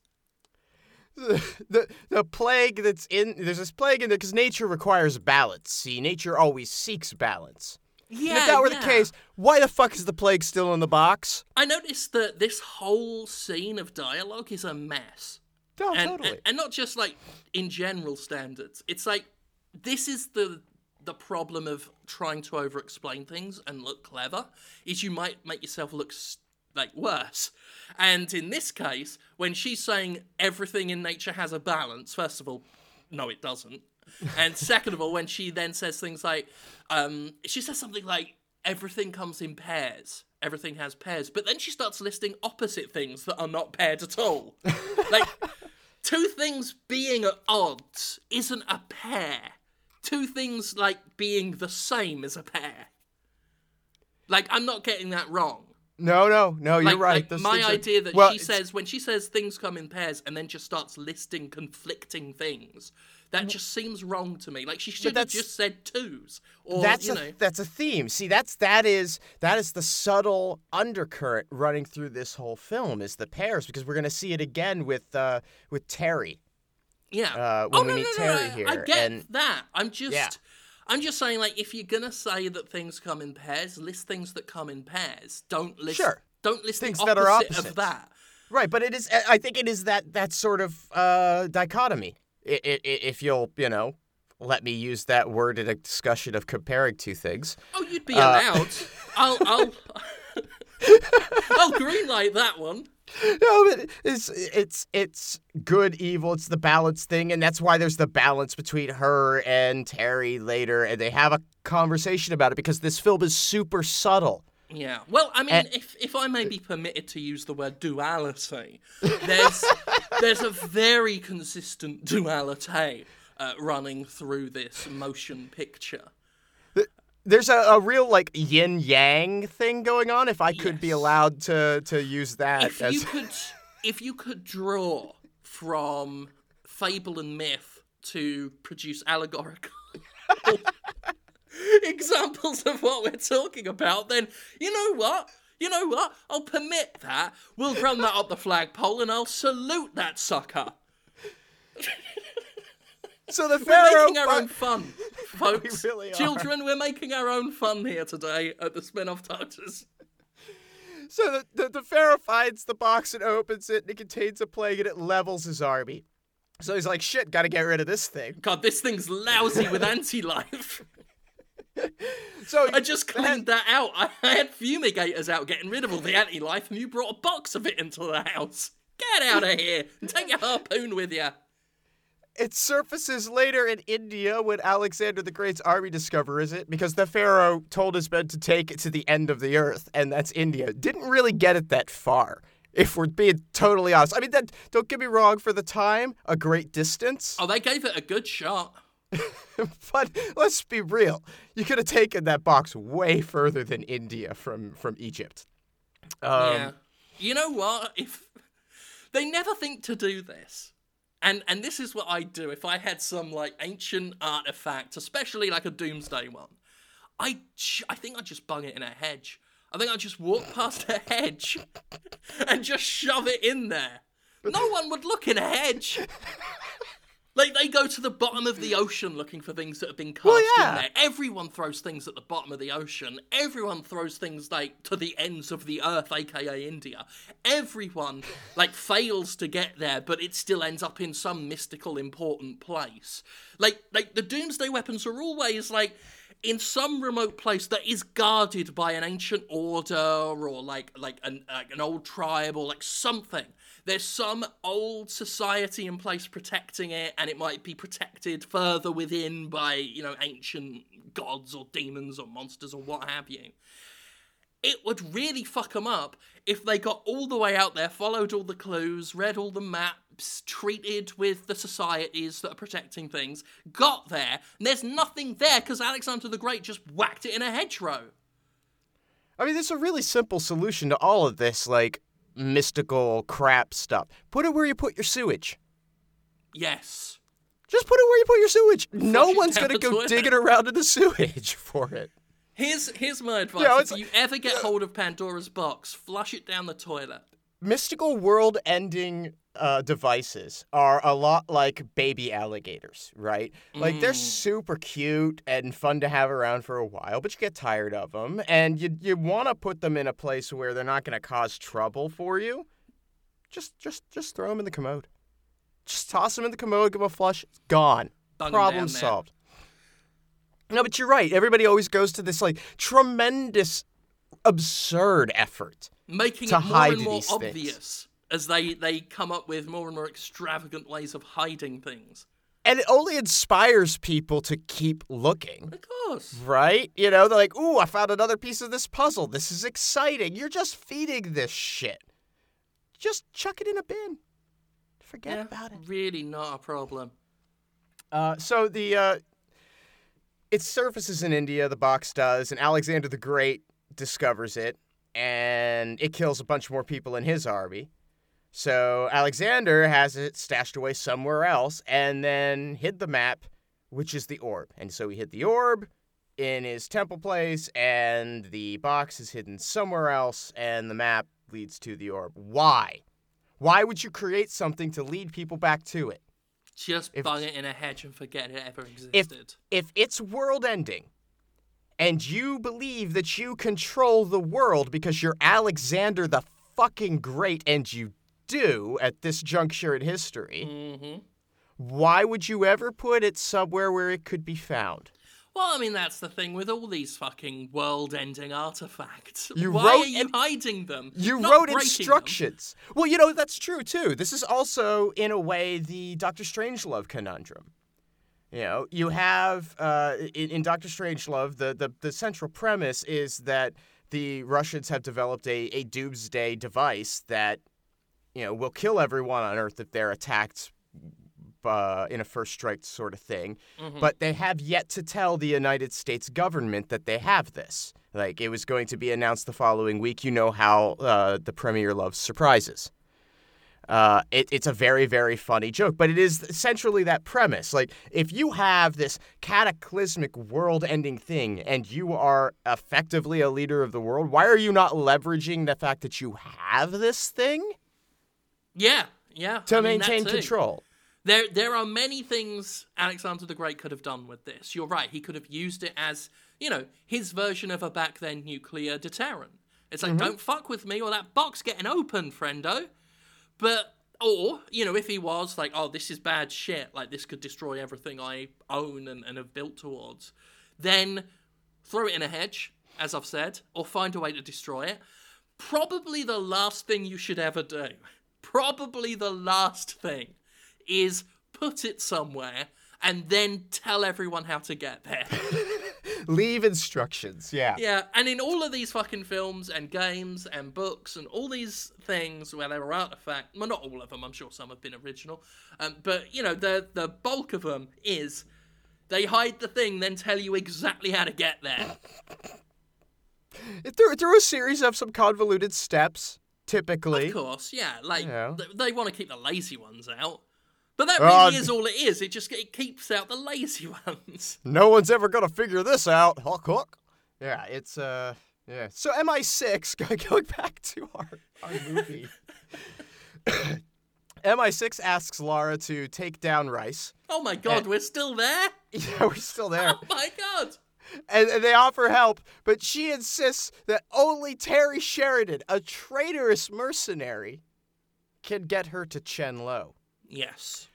the the plague that's in there's this plague in there because nature requires balance. See, nature always seeks balance. Yeah, And if that were yeah. the case, why the fuck is the plague still in the box? I noticed that this whole scene of dialogue is a mess. No, and, totally. and and not just like in general standards. It's like this is the the problem of trying to over explain things and look clever is you might make yourself look s- like worse. And in this case, when she's saying everything in nature has a balance, first of all, no, it doesn't. And second of all, when she then says things like, um, she says something like, everything comes in pairs. Everything has pairs. But then she starts listing opposite things that are not paired at all. like, two things being at odds isn't a pair. Two things like being the same is a pair. Like, I'm not getting that wrong. no, no, no, you're Like, right. like my things are- idea that well, she it's- says when she says things come in pairs and then just starts listing conflicting things, that just seems wrong to me. Like she should have just said twos, or that's you a that's a theme. See, that's that is that is the subtle undercurrent running through this whole film is the pairs because we're gonna see it again with uh with Terry. yeah. uh, oh when we no, meet no, no, Terry here, I get and- that. I'm just, Yeah. I'm just saying, like, if you're gonna say that things come in pairs, list things that come in pairs. Don't list, Sure. don't list Things that are opposite of that. Right, but it is. I think it is that that sort of uh, dichotomy. If you'll, you know, let me use that word in a discussion of comparing two things. Oh, you'd be Uh, allowed. I'll, I'll, I'll greenlight that one. No, but it's it's it's good evil. It's the balance thing, and that's why there's the balance between her and Terry later, and they have a conversation about it because this film is super subtle. Yeah. Well, I mean, And- if if I may be permitted to use the word duality, there's there's a very consistent duality uh, running through this motion picture. There's a, a real like yin yang thing going on. If I could be allowed to to use that If as you could, if you could draw from fable and myth to produce allegorical examples of what we're talking about, then you know what? You know what? I'll permit that. We'll run that up the flagpole and I'll salute that sucker. so the Pharaoh. We're making our own fun, folks. really are. Children, we're making our own fun here today at the Spin-Off Doctors. So the, the, the Pharaoh finds the box and opens it, and it contains a plague, and it levels his army. So he's like, shit, gotta get rid of this thing. God, this thing's lousy with anti-life. So I just cleaned that out. I had fumigators out getting rid of all the anti-life, and you brought a box of it into the house. Get out of here take your harpoon with you. it surfaces later in India when Alexander the Great's army discovers it because the Pharaoh told his men to take it to the end of the earth, and that's India. Didn't really get it that far, if we're being totally honest. I mean, that, don't get me wrong, for the time, a great distance. Oh, they gave it a good shot. But let's be real. You could have taken that box way further than India from, from Egypt. Um, yeah. You know what? If they never think to do this. And and this is what I'd do if I had some like ancient artifact, especially like a doomsday one. I I think I'd just bung it in a hedge. I think I'd just walk past a hedge and just shove it in there. No one would look in a hedge. Like they go to the bottom of the ocean looking for things that have been cast yeah. in there. Everyone throws things at the bottom of the ocean. Everyone throws things like to the ends of the earth, aka India. Everyone like fails to get there, but it still ends up in some mystical important place. Like like the doomsday weapons are always like in some remote place that is guarded by an ancient order or like like an like an old tribe or like something. There's some old society in place protecting it, and it might be protected further within by you know ancient gods or demons or monsters or what have you. it would really fuck them up if they got all the way out there, followed all the clues, read all the maps, treated with the societies that are protecting things, got there, and there's nothing there because Alexander the Great just whacked it in a hedgerow. I mean, there's a really simple solution to all of this, like mystical crap stuff. Put it where you put your sewage. Yes. Just put it where you put your sewage. no one's gonna go toilet. digging around in the sewage for it. Here's here's my advice. Yeah, if you ever get hold of Pandora's box, flush it down the toilet. Mystical world-ending uh, devices are a lot like baby alligators, right? Like they're Mm. super cute and fun to have around for a while, but you get tired of them, and you you want to put them in a place where they're not going to cause trouble for you. Just just just throw them in the commode. Just toss them in the commode, give them a flush, it's gone. Bung 'em Problem solved. No, but you're right. Everybody always goes to this like tremendous, absurd effort. Making To it more hide and more these things. obvious as they, they come up with more and more extravagant ways of hiding things. And it only inspires people to keep looking, Of course. right? You know, they're like, ooh, I found another piece of this puzzle. This is exciting. You're just feeding this shit. Just chuck it in a bin. Forget Yeah, about it. really not a problem. Uh, so the uh, it surfaces in India. The box does, and Alexander the Great discovers it, and it kills a bunch more people in his army. So Alexander has it stashed away somewhere else, and then hid the map, which is the orb. And so he hid the orb in his temple place, and the box is hidden somewhere else, and the map leads to the orb. Why? Why would you create something to lead people back to it? Just If- bung it in a hedge and forget it ever existed. if it's world ending and you believe that you control the world because you're Alexander the fucking Great, and you do at this juncture in history, hmm why would you ever put it somewhere where it could be found? Well, I mean, that's the thing with all these fucking world ending artifacts. You Why wrote are you in- hiding them? You Not wrote breaking them. instructions. Well, you know, that's true too. This is also, in a way, the Doctor Strangelove conundrum. You know, you have uh, in, in Doctor Strangelove, the, the, the central premise is that the Russians have developed a, a doomsday device that, you know, will kill everyone on Earth if they're attacked uh, in a first strike sort of thing. Mhm. But they have yet to tell the United States government that they have this. Like, it was going to be announced the following week. You know how uh, the premier loves surprises. Uh, it, it's a very, very funny joke, but it is essentially that premise. Like, if you have this cataclysmic world ending thing and you are effectively a leader of the world, why are you not leveraging the fact that you have this thing Yeah, yeah. to I mean, maintain control? There, there are many things Alexander the Great could have done with this. You're right. He could have used it as, you know, his version of a back then nuclear deterrent. It's like, don't fuck with me or that box getting open, friendo. But, or, you know, if he was like, oh, this is bad shit, like this could destroy everything I own and, and have built towards, then throw it in a hedge, as I've said, or find a way to destroy it. Probably the last thing you should ever do, probably the last thing, is put it somewhere and then tell everyone how to get there. Leave instructions. Yeah. yeah, and in all of these fucking films and games and books and all these things where there are artifacts, well, not all of them, I'm sure some have been original, um, but you know, the the bulk of them is they hide the thing, then tell you exactly how to get there. Through, through a series of some convoluted steps, typically. Of course, yeah. Like Yeah. th- they want to keep the lazy ones out, but that really Oh, is all it is. It just it keeps out the lazy ones. No one's ever gonna figure this out. Huck huck. Yeah, it's uh yeah. So MI6 going back to our, our movie. MI6 asks Lara to take down Reiss. Oh my god, we're still there. Yeah, we're still there. Oh my god. And, and they offer help, but she insists that only Terry Sheridan, a traitorous mercenary, can get her to Chen Lo. Yes.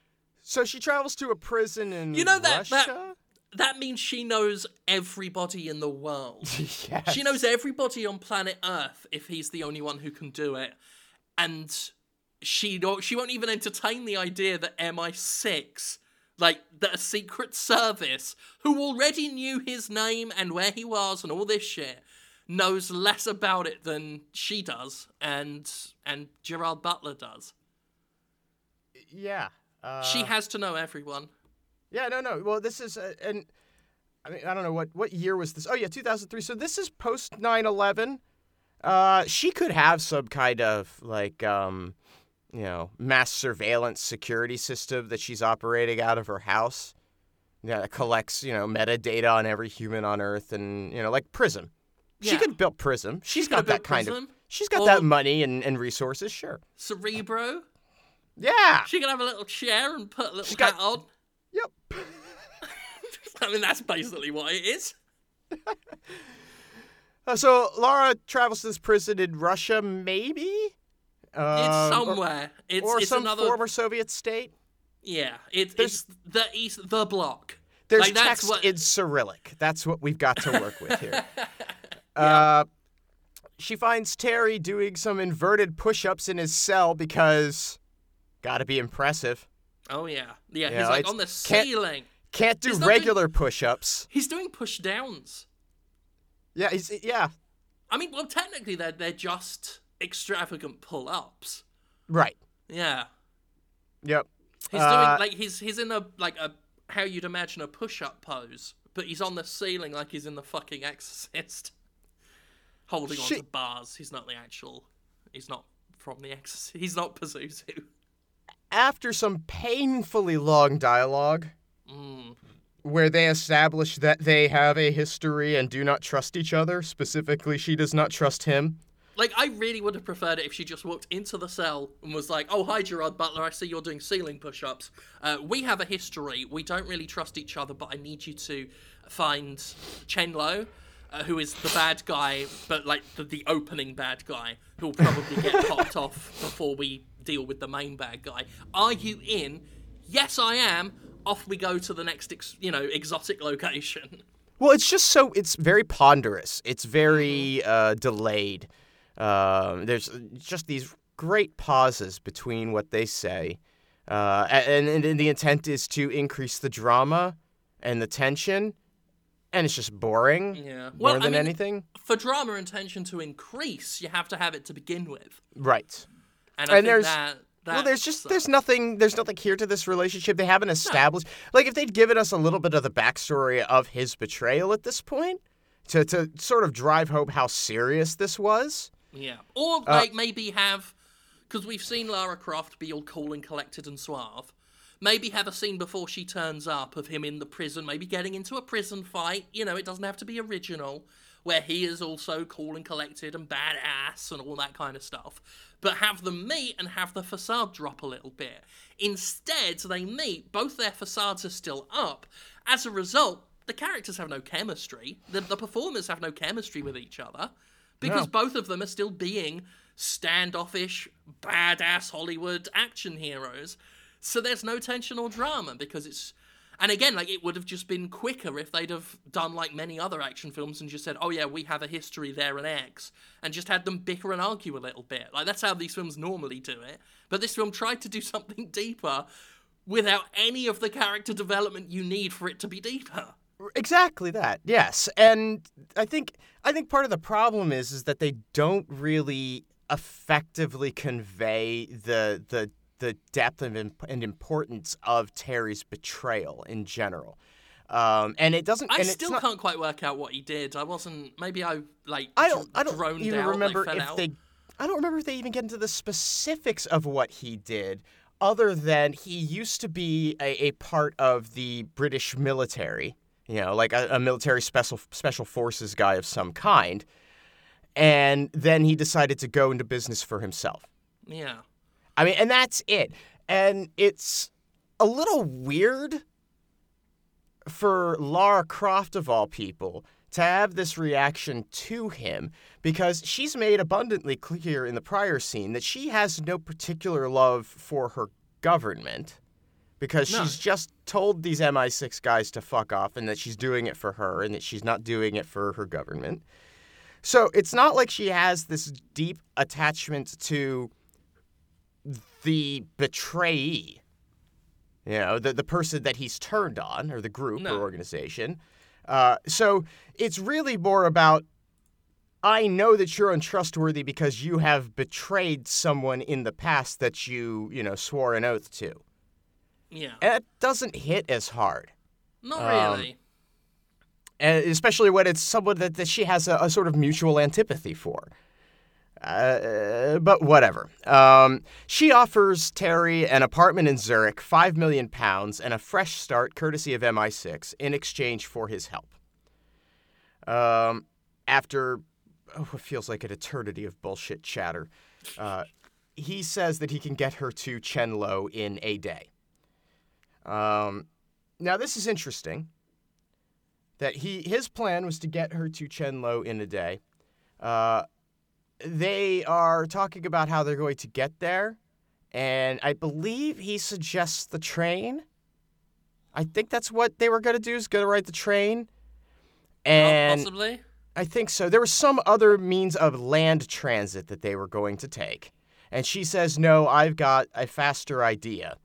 So she travels to a prison in You know that- Russia. that- That means she knows everybody in the world. yes. She knows everybody on planet Earth if he's the only one who can do it. And she don't, she won't even entertain the idea that MI6, like that a secret service who already knew his name and where he was and all this shit, knows less about it than she does, and and Gerard Butler does. Yeah. Uh, she has to know everyone. Yeah, no, no. Well, this is, uh, and I mean, I don't know what what year was this. Oh yeah, 2003. So this is post 9/11. Uh, she could have some kind of like, um, you know, mass surveillance security system that she's operating out of her house. Yeah, that collects you know metadata on every human on Earth, and you know, like Prism. Yeah. She could build Prism. She's got gonna that kind Prism. of. She's got Or- that money and, and resources. Sure. Cerebro. Yeah. She can have a little chair and put a little She's got- hat on. Yep. I mean, that's basically what it is. Uh, so Laura travels to this prison in Russia, maybe. It's Um, or- somewhere. it's or it's some another. former Soviet state. Yeah, it, it's the east, the block. There's Like, text what- in Cyrillic. That's what we've got to work with here. uh, she finds Terry doing some inverted push-ups in his cell because gotta be impressive. Oh yeah, yeah. Yeah, he's like on the can't- ceiling. Can't do He's not doing- regular push-ups. He's doing push downs. Yeah, he's yeah, I mean, well, technically they're they're just extravagant pull ups. right. Yeah, Yep. he's Uh, doing like he's he's in a like a how you'd imagine a push up pose, but he's on the ceiling like he's in the fucking Exorcist, holding She- onto bars. He's not the actual. He's not from the Exorcist. He's not Pazuzu. After some painfully long dialogue, Mm. where they establish that they have a history and do not trust each other. Specifically, she does not trust him. Like, I really would have preferred it if she just walked into the cell and was like, "Oh, hi, Gerard Butler. I see you're doing ceiling push-ups. Uh, we have a history. We don't really trust each other, but I need you to find Chen Lo, uh, who is the bad guy, but like the, the opening bad guy, who will probably get popped off before we deal with the main bad guy. Are you in? Yes, I am. Off we go to the next, ex- you know, exotic location. Well, it's just so it's very ponderous. It's very uh, delayed. Um, there's just these great pauses between what they say, uh, and, and, and the intent is to increase the drama and the tension, and it's just boring Yeah. more Well, I than mean, anything. for drama and tension to increase, you have to have it to begin with. Right. And, I And think there's- that, that Well, there's just sucks. there's nothing there's nothing here to this relationship. They haven't established like if they'd given us a little bit of the backstory of his betrayal at this point to to sort of drive home how serious this was. yeah, or Uh, like maybe have because we've seen Lara Croft be all cool and collected and suave. Maybe have a scene before she turns up of him in the prison, maybe getting into a prison fight. You know, it doesn't have to be original, where he is also cool and collected and badass and all that kind of stuff. But have them meet and have the facade drop a little bit. Instead, they meet, both their facades are still up. As a result, the characters have no chemistry. The, the performers have no chemistry with each other because No. both of them are still being standoffish, badass Hollywood action heroes. So there's no tension or drama because it's. And again, like it would have just been quicker if they'd have done like many other action films and just said, "Oh yeah, we have a history there and X," and just had them bicker and argue a little bit. Like that's how these films normally do it. But this film tried to do something deeper without any of the character development you need for it to be deeper. Exactly that. Yes. And I think I think part of the problem is is that they don't really effectively convey the the the depth and, and importance of Terry's betrayal in general. Um, and it doesn't I and it's still not- can't quite work out what he did. I wasn't. Maybe I like. I don't. I don't droned even out, remember if out. they. I don't remember if they even get into the specifics of what he did, other than he used to be a, a part of the British military. You know, like a, a military special special forces guy of some kind, and then he decided to go into business for himself. Yeah. I mean, and that's it. And it's a little weird for Lara Croft, of all people, to have this reaction to him because she's made abundantly clear in the prior scene that she has no particular love for her government because No. she's just told these MI6 guys to fuck off and that she's doing it for her and that she's not doing it for her government. So it's not like she has this deep attachment to the betrayee, you know, the, the person that he's turned on, or the group No. or organization. Uh, so it's really more about I know that you're untrustworthy because you have betrayed someone in the past that you, you know, swore an oath to. Yeah. And it doesn't hit as hard. Not Um, really. and especially when it's someone that, that she has a, a sort of mutual antipathy for. Uh, but whatever. Um, she offers Terry an apartment in Zurich, five million pounds, and a fresh start, courtesy of MI6, in exchange for his help. Um, after oh, it feels like an eternity of bullshit chatter, uh, he says that he can get her to Chenlo in a day. Um, now this is interesting that he his plan was to get her to Chenlo in a day. Uh, they are talking about how they're going to get there, and I believe he suggests the train. I think that's what they were going to do is going to ride the train. Oh, And possibly. I think so. There was some other means of land transit that they were going to take. And she says, No, I've got a faster idea.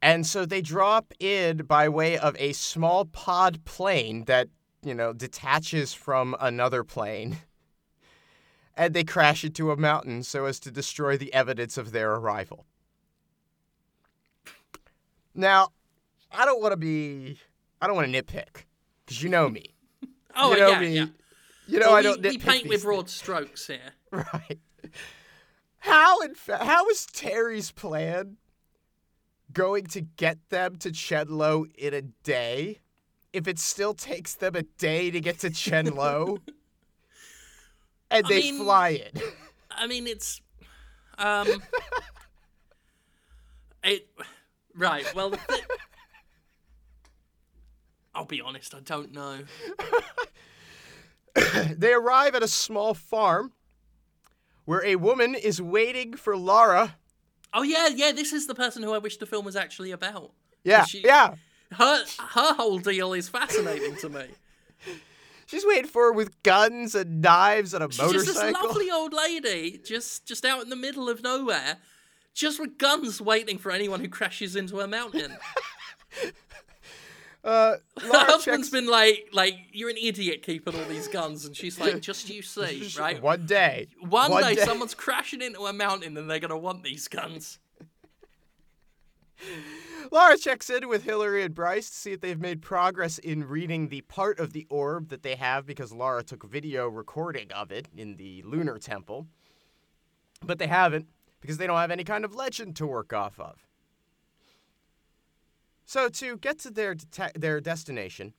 And so they drop in by way of a small pod plane that, you know, detaches from another plane. And they crash into a mountain so as to destroy the evidence of their arrival. Now, I don't want to be, I don't want to nitpick, because you know me. Oh, you know yeah, me. yeah. You know, Well, I don't we nitpick paint with broad things. strokes here. Right. How in fa- how is Terry's plan going to get them to Chenlo in a day if it still takes them a day to get to Chenlo? and I they mean- fly it. I mean, it's um, it right. Well, I'll be honest. I don't know. they arrive at a small farm where a woman is waiting for Laura. Oh yeah, yeah. This is the person who I wish the film was actually about. Yeah, She- yeah. Her her whole deal is fascinating to me. She's waiting for her with guns and knives and a motorcycle. She's just this lovely old lady, just just out in the middle of nowhere, just with guns waiting for anyone who crashes into a mountain. Uh, Her husband's checks been like, like, you're an idiot keeping all these guns, and she's like, just you see, right? one day. One, one day, day. someone's crashing into a mountain, and they're gonna want these guns. Laura checks in with Hillary and Bryce to see if they've made progress in reading the part of the orb that they have because Laura took video recording of it in the lunar temple. But they haven't because they don't have any kind of legend to work off of. So to get to their dete- their destination,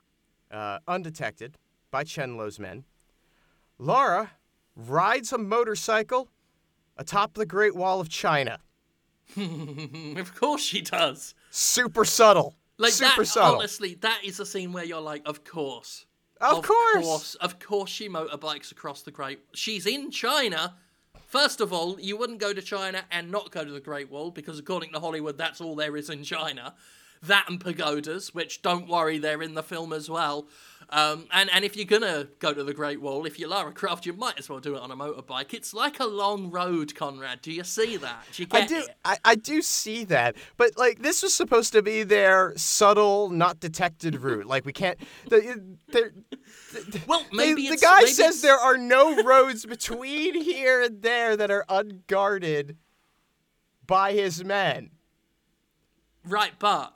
uh, undetected by Chenlo's men, Laura rides a motorcycle atop the Great Wall of China. of course she does. Super subtle. Like Super that. subtle. Honestly, that is a scene where you're like, of course. Of course. Of course she motorbikes across the Great. She's in China. First of all, you wouldn't go to China and not go to the Great Wall because, according to Hollywood, that's all there is in China. That and pagodas, which don't worry, they're in the film as well. Um, and and if you're gonna go to the Great Wall, if you're Lara Croft, you might as well do it on a motorbike. It's like a long road, Conrad. Do you see that? Do you I get do, it? I, I do see that, but like this was supposed to be their subtle, not detected route. Like we can't. The, the, Well, the, maybe the guy maybe says it's- there are no roads between here and there that are unguarded by his men. right, but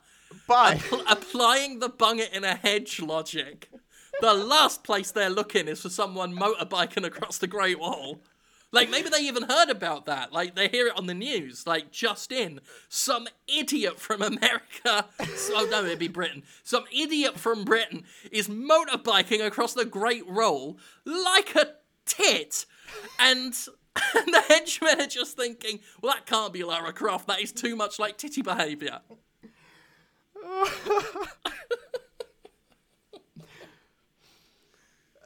But Appl- applying the bung it in a hedge logic, the last place they're looking is for someone motorbiking across the Great Wall. Like maybe they even heard about that. Like they hear it on the news. Like just in, some idiot from America. Oh no, it'd be Britain. Some idiot from Britain is motorbiking across the Great Wall like a tit, and. And the henchmen are just thinking, well, that can't be Lara Croft. That is too much like titty behaviour.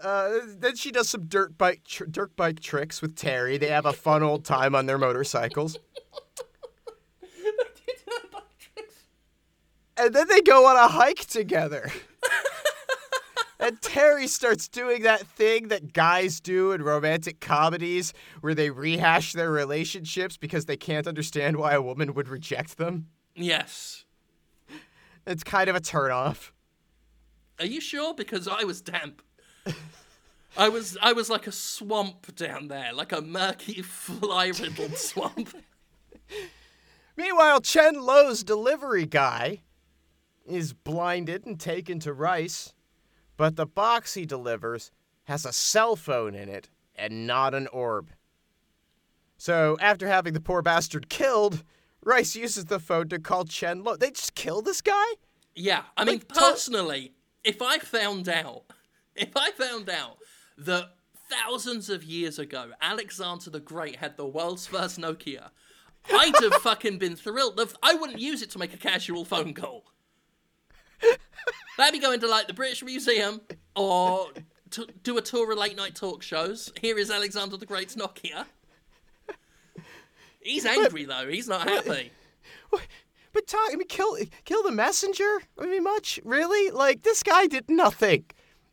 Uh, then she does some dirt bike tr- dirt bike tricks with Terry. They have a fun old time on their motorcycles. and then they go on a hike together. and Terry starts doing that thing that guys do in romantic comedies where they rehash their relationships because they can't understand why a woman would reject them. Yes. It's kind of a turnoff. Are you sure? Because I was damp. I was I was like a swamp down there, like a murky, fly-riddled swamp. Meanwhile, Chen Lo's delivery guy is blinded and taken to Reiss, but the box he delivers has a cell phone in it and not an orb. So, after having the poor bastard killed, Reiss uses the phone to call Chen Lo. They just kill this guy? Yeah, I mean, Like, to- personally, if I found out, if I found out that thousands of years ago Alexander the Great had the world's first Nokia, I'd have fucking been thrilled. I wouldn't use it to make a casual phone call. That'd be going to like the British Museum or to do a tour of late night talk shows. Here is Alexander the Great's Nokia. He's angry though. He's not happy. But talk, I mean, kill, kill the messenger? I mean, much? Really? Like, this guy did nothing.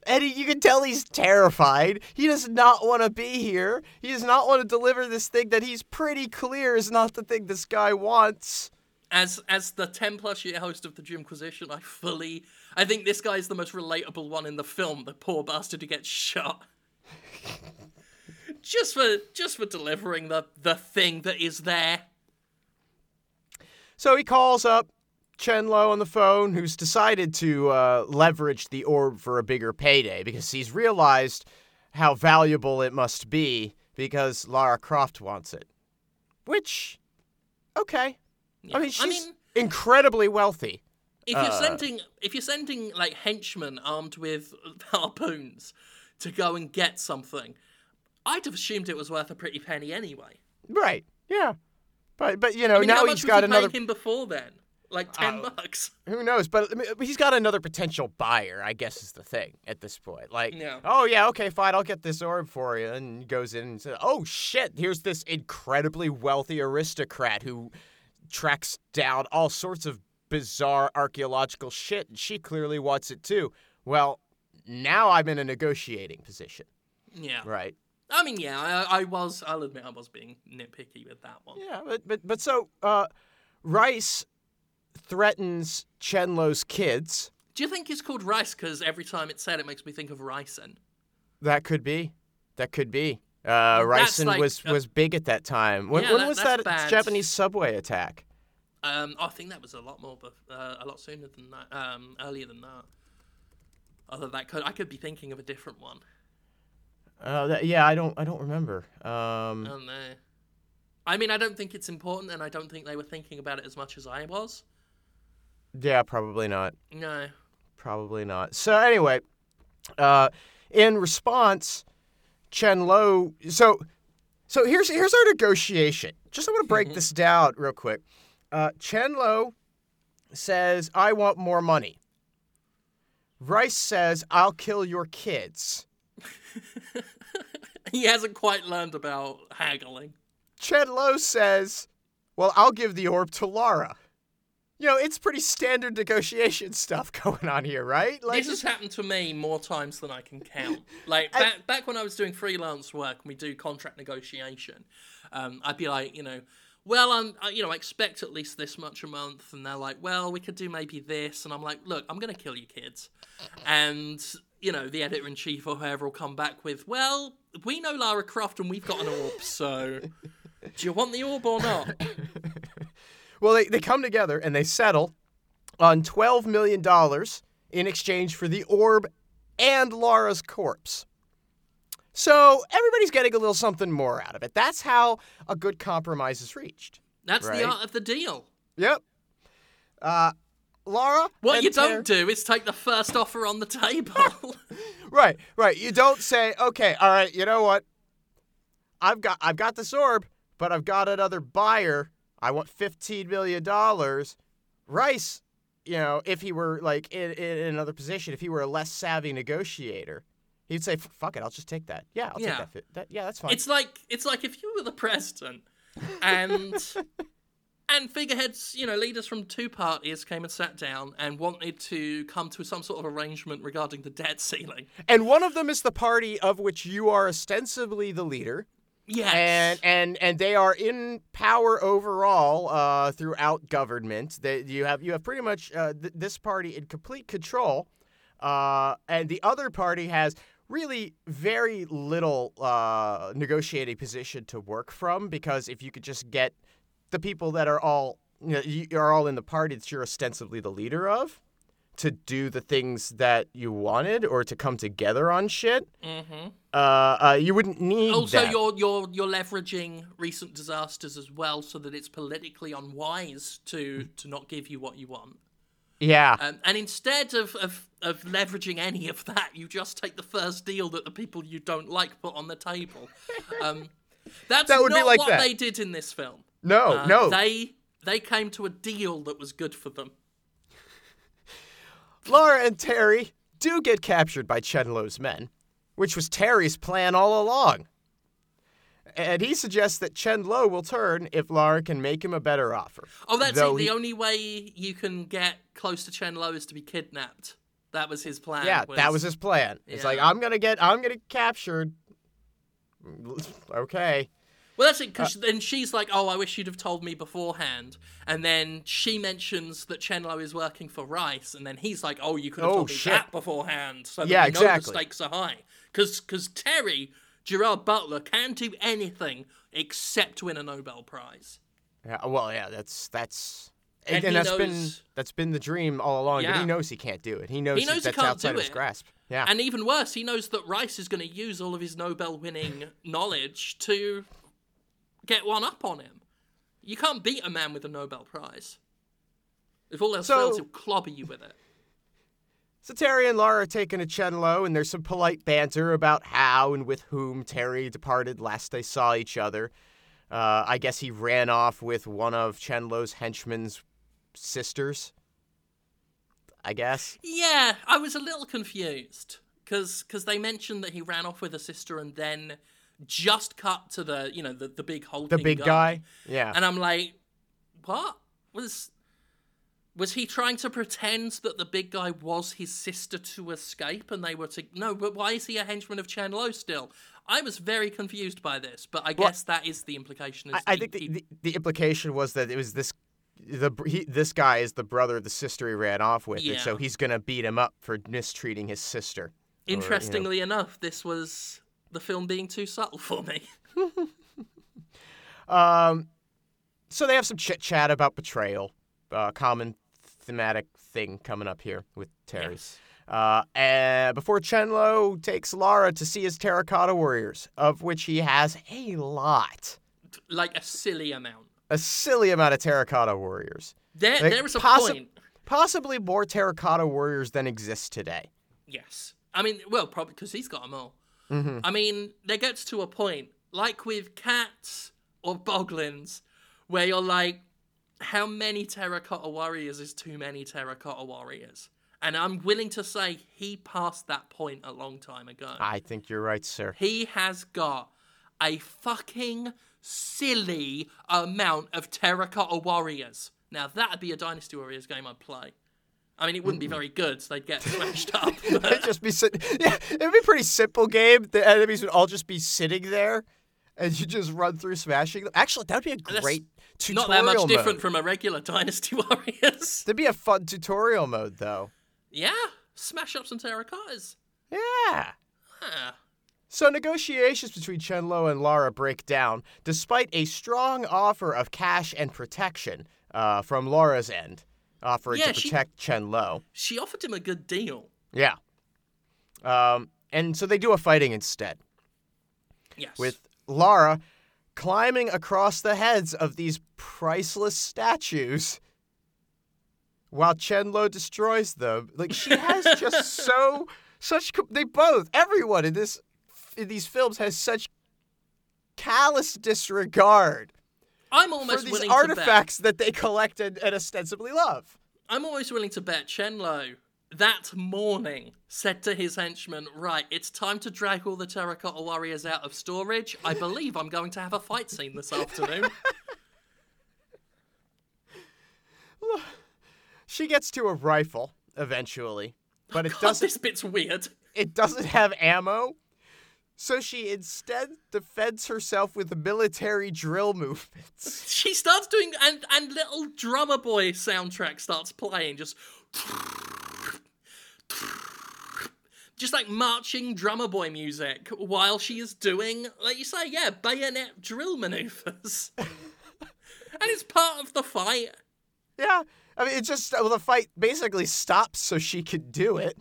And he, you can tell he's terrified. He does not want to be here. He does not want to deliver this thing that he's pretty clear is not the thing this guy wants. as as the 10 plus year host of the Jimquisition, I fully I think this guy is the most relatable one in the film, the poor bastard who gets shot. just for just for delivering the the thing that is there. So he calls up Chen Lo on the phone, who's decided to uh, leverage the orb for a bigger payday because he's realized how valuable it must be because Lara Croft wants it. Which, okay. I mean, she's I mean, incredibly wealthy. if Uh. you're sending if you're sending like henchmen armed with harpoons to go and get something, I'd have assumed it was worth a pretty penny anyway. Right. Yeah. But but you know I mean, now how he's much was got he another. him before then? Like ten Uh, bucks. Who knows? But I mean, he's got another potential buyer. I guess is the thing at this point. Like, Yeah. oh yeah, okay, fine, I'll get this orb for you. And he goes in and says, oh shit, here's this incredibly wealthy aristocrat who tracks down all sorts of bizarre archaeological shit, and she clearly wants it too. Well, now I'm in a negotiating position, Yeah. right? I mean, yeah, I, I was. I'll admit, I was being nitpicky with that one. Yeah, but but but so uh, Reiss threatens Chenlo's kids. Do you think it's called rice? Because every time it's said, it makes me think of ricin. That could be. That could be. Uh, ricin like was a- was big at that time. When, Yeah, when that- was that bad. Japanese subway attack? Um, I think that was a lot more, uh, a lot sooner than that. Um, earlier than that. Although that could, I could be thinking of a different one. Uh, that, yeah, I don't I don't remember. Um, I don't know. I mean, I don't think it's important, and I don't think they were thinking about it as much as I was. yeah, probably not. No. Probably not. So anyway, uh, in response, Chen Lo. So, so here's here's our negotiation. Just I want to break this down real quick. Uh, Chen Lo says, "I want more money." Reiss says, "I'll kill your kids." He hasn't quite learned about haggling. Chen Lo says, "Well, I'll give the orb to Lara." You know, it's pretty standard negotiation stuff going on here, right? Like, this has happened to me more times than I can count. Like And- back back when I was doing freelance work and we do contract negotiation, um, I'd be like, you know, well, I'm, I, you know, I expect at least this much a month, and they're like, well, we could do maybe this, and I'm like, look, I'm gonna kill you kids, and you know, the editor in chief or whoever will come back with, well, we know Lara Croft and we've got an orb, so do you want the orb or not? Well, they, they come together and they settle on $12 million in exchange for the orb and Lara's corpse. So everybody's getting a little something more out of it. That's how a good compromise is reached. That's Right. the art of the deal. Yep. Uh, Laura. What you don't do is take the first offer on the table. Right, right. You don't say, okay, all right, you know what? I've got I've got this orb, but I've got another buyer. I want fifteen million dollars. Reiss, you know, if he were like in, in another position, if he were a less savvy negotiator, he'd say, "Fuck it, I'll just take that. Yeah, I'll Yeah. take that, fi- that. Yeah, that's fine." It's like it's like if you were the president and and figureheads, you know, leaders from two parties came and sat down and wanted to come to some sort of arrangement regarding the debt ceiling. and one of them is the party of which you are ostensibly the leader. Yes. and and and they are in power overall uh, throughout government. They, you have you have pretty much uh, th- this party in complete control, uh, and the other party has really very little uh, negotiating position to work from because if you could just get the people that are all you know, you are all in the party that you're ostensibly the leader of to do the things that you wanted or to come together on shit, Mm-hmm. uh, uh, you wouldn't need Also, that. you're you're you're leveraging recent disasters as well, so that it's politically unwise to to not give you what you want. yeah. Um, and instead of, of of leveraging any of that, you just take the first deal that the people you don't like put on the table. Um, that's That would be not like what that. they did in this film. No, Uh, no. They they came to a deal that was good for them. Laura and Terry do get captured by Chen Lo's men, which was Terry's plan all along. And he suggests that Chen Lo will turn if Laura can make him a better offer. Oh, that's Though it. The he- only way you can get close to Chen Lo is to be kidnapped. That was his plan. Yeah, that was his plan. It's like I'm gonna get, I'm gonna get captured. Okay. Well, that's it, Uh, because then she's like, "Oh, I wish you'd have told me beforehand." And then she mentions that Chen Lo is working for Reiss, and then he's like, "Oh, you could have Oh, told me shit. that beforehand." So that Yeah, we know the stakes are high. Because Terry Gerard Butler can't do anything except win a Nobel Prize. Yeah. Well, yeah. That's that's. And And, he that's been that's been the dream all along. But he knows he can't do it. He knows, He knows he that's can't outside do of his grasp. Yeah. And even worse, he knows that Reiss is going to use all of his Nobel winning knowledge to get one up on him. You can't beat a man with a Nobel Prize. If all else So- fails, he'll clobber you with it. So Terry and Laura are taking a Chen Lo, and there's some polite banter about how and with whom Terry departed last they saw each other. Uh, I guess he ran off with one of Chen Lo's henchmen's sisters. I guess. Yeah, I was a little confused because because they mentioned that he ran off with a sister and then just cut to the you know the, the big holding The big guy. Yeah. and I'm like, what was was he trying to pretend that the big guy was his sister to escape and they were to no but why is he a henchman of Chen Lo still? I was very confused by this, but I guess that is the implication. Is I, I he- think the, he- the, the implication was that it was this. The he, this guy is the brother of the sister he ran off with, and so he's gonna beat him up for mistreating his sister. or, you know. interestingly enough, this was the film being too subtle for me. Um, so they have some chit chat about betrayal, uh, common thematic thing coming up here with Terry. Yes. Uh, and before Chen Lo takes Lara to see his terracotta warriors, of which he has a lot, Like a silly amount. a silly amount of terracotta warriors, There, Like, there is a possi- point. possibly more terracotta warriors than exist today. Yes. I mean, well, probably because he's got them all. Mm-hmm. I mean, there gets to a point, like with cats or boglins, where you're like, how many terracotta warriors is too many terracotta warriors? And I'm willing to say he passed that point a long time ago. I think you're right, sir. He has got a fucking silly amount of terracotta warriors. Now, that'd be a Dynasty Warriors game I'd play. I mean, it wouldn't be very good, so they'd get smashed up. It'd just be sit- yeah, it'd be a pretty simple game. The enemies would all just be sitting there, and you just run through smashing them. Actually, that would be a That's great not tutorial that much mode. different from a regular Dynasty Warriors. That'd be a fun tutorial mode, though. yeah, smash up some terracottas. Yeah. Ah. So negotiations between Chen Lo and Lara break down, despite a strong offer of cash and protection uh, from Lara's end, offering Yeah, to she- Chen Lo. She offered him a good deal. Yeah. Um, and so they do a fighting instead, Yes. with Lara climbing across the heads of these priceless statues while Chen Lo destroys them. Like she has just so such they both everyone in this in these films has such callous disregard I'm almost for these willing to bet. artifacts that they collect and, and ostensibly love. I'm almost willing to bet Chen Lo that morning said to his henchmen, "Right, it's time to drag all the terracotta warriors out of storage. I believe I'm going to have a fight scene this afternoon." She gets to a rifle eventually, but oh it God, doesn't this bit's weird. it doesn't have ammo. So she instead defends herself with military drill movements. She starts doing, and and little drummer boy soundtrack starts playing. Just just like marching drummer boy music while she is doing, like you say, yeah, bayonet drill maneuvers. and it's part of the fight. Yeah. I mean, it just, well, the fight basically stops so she could do it.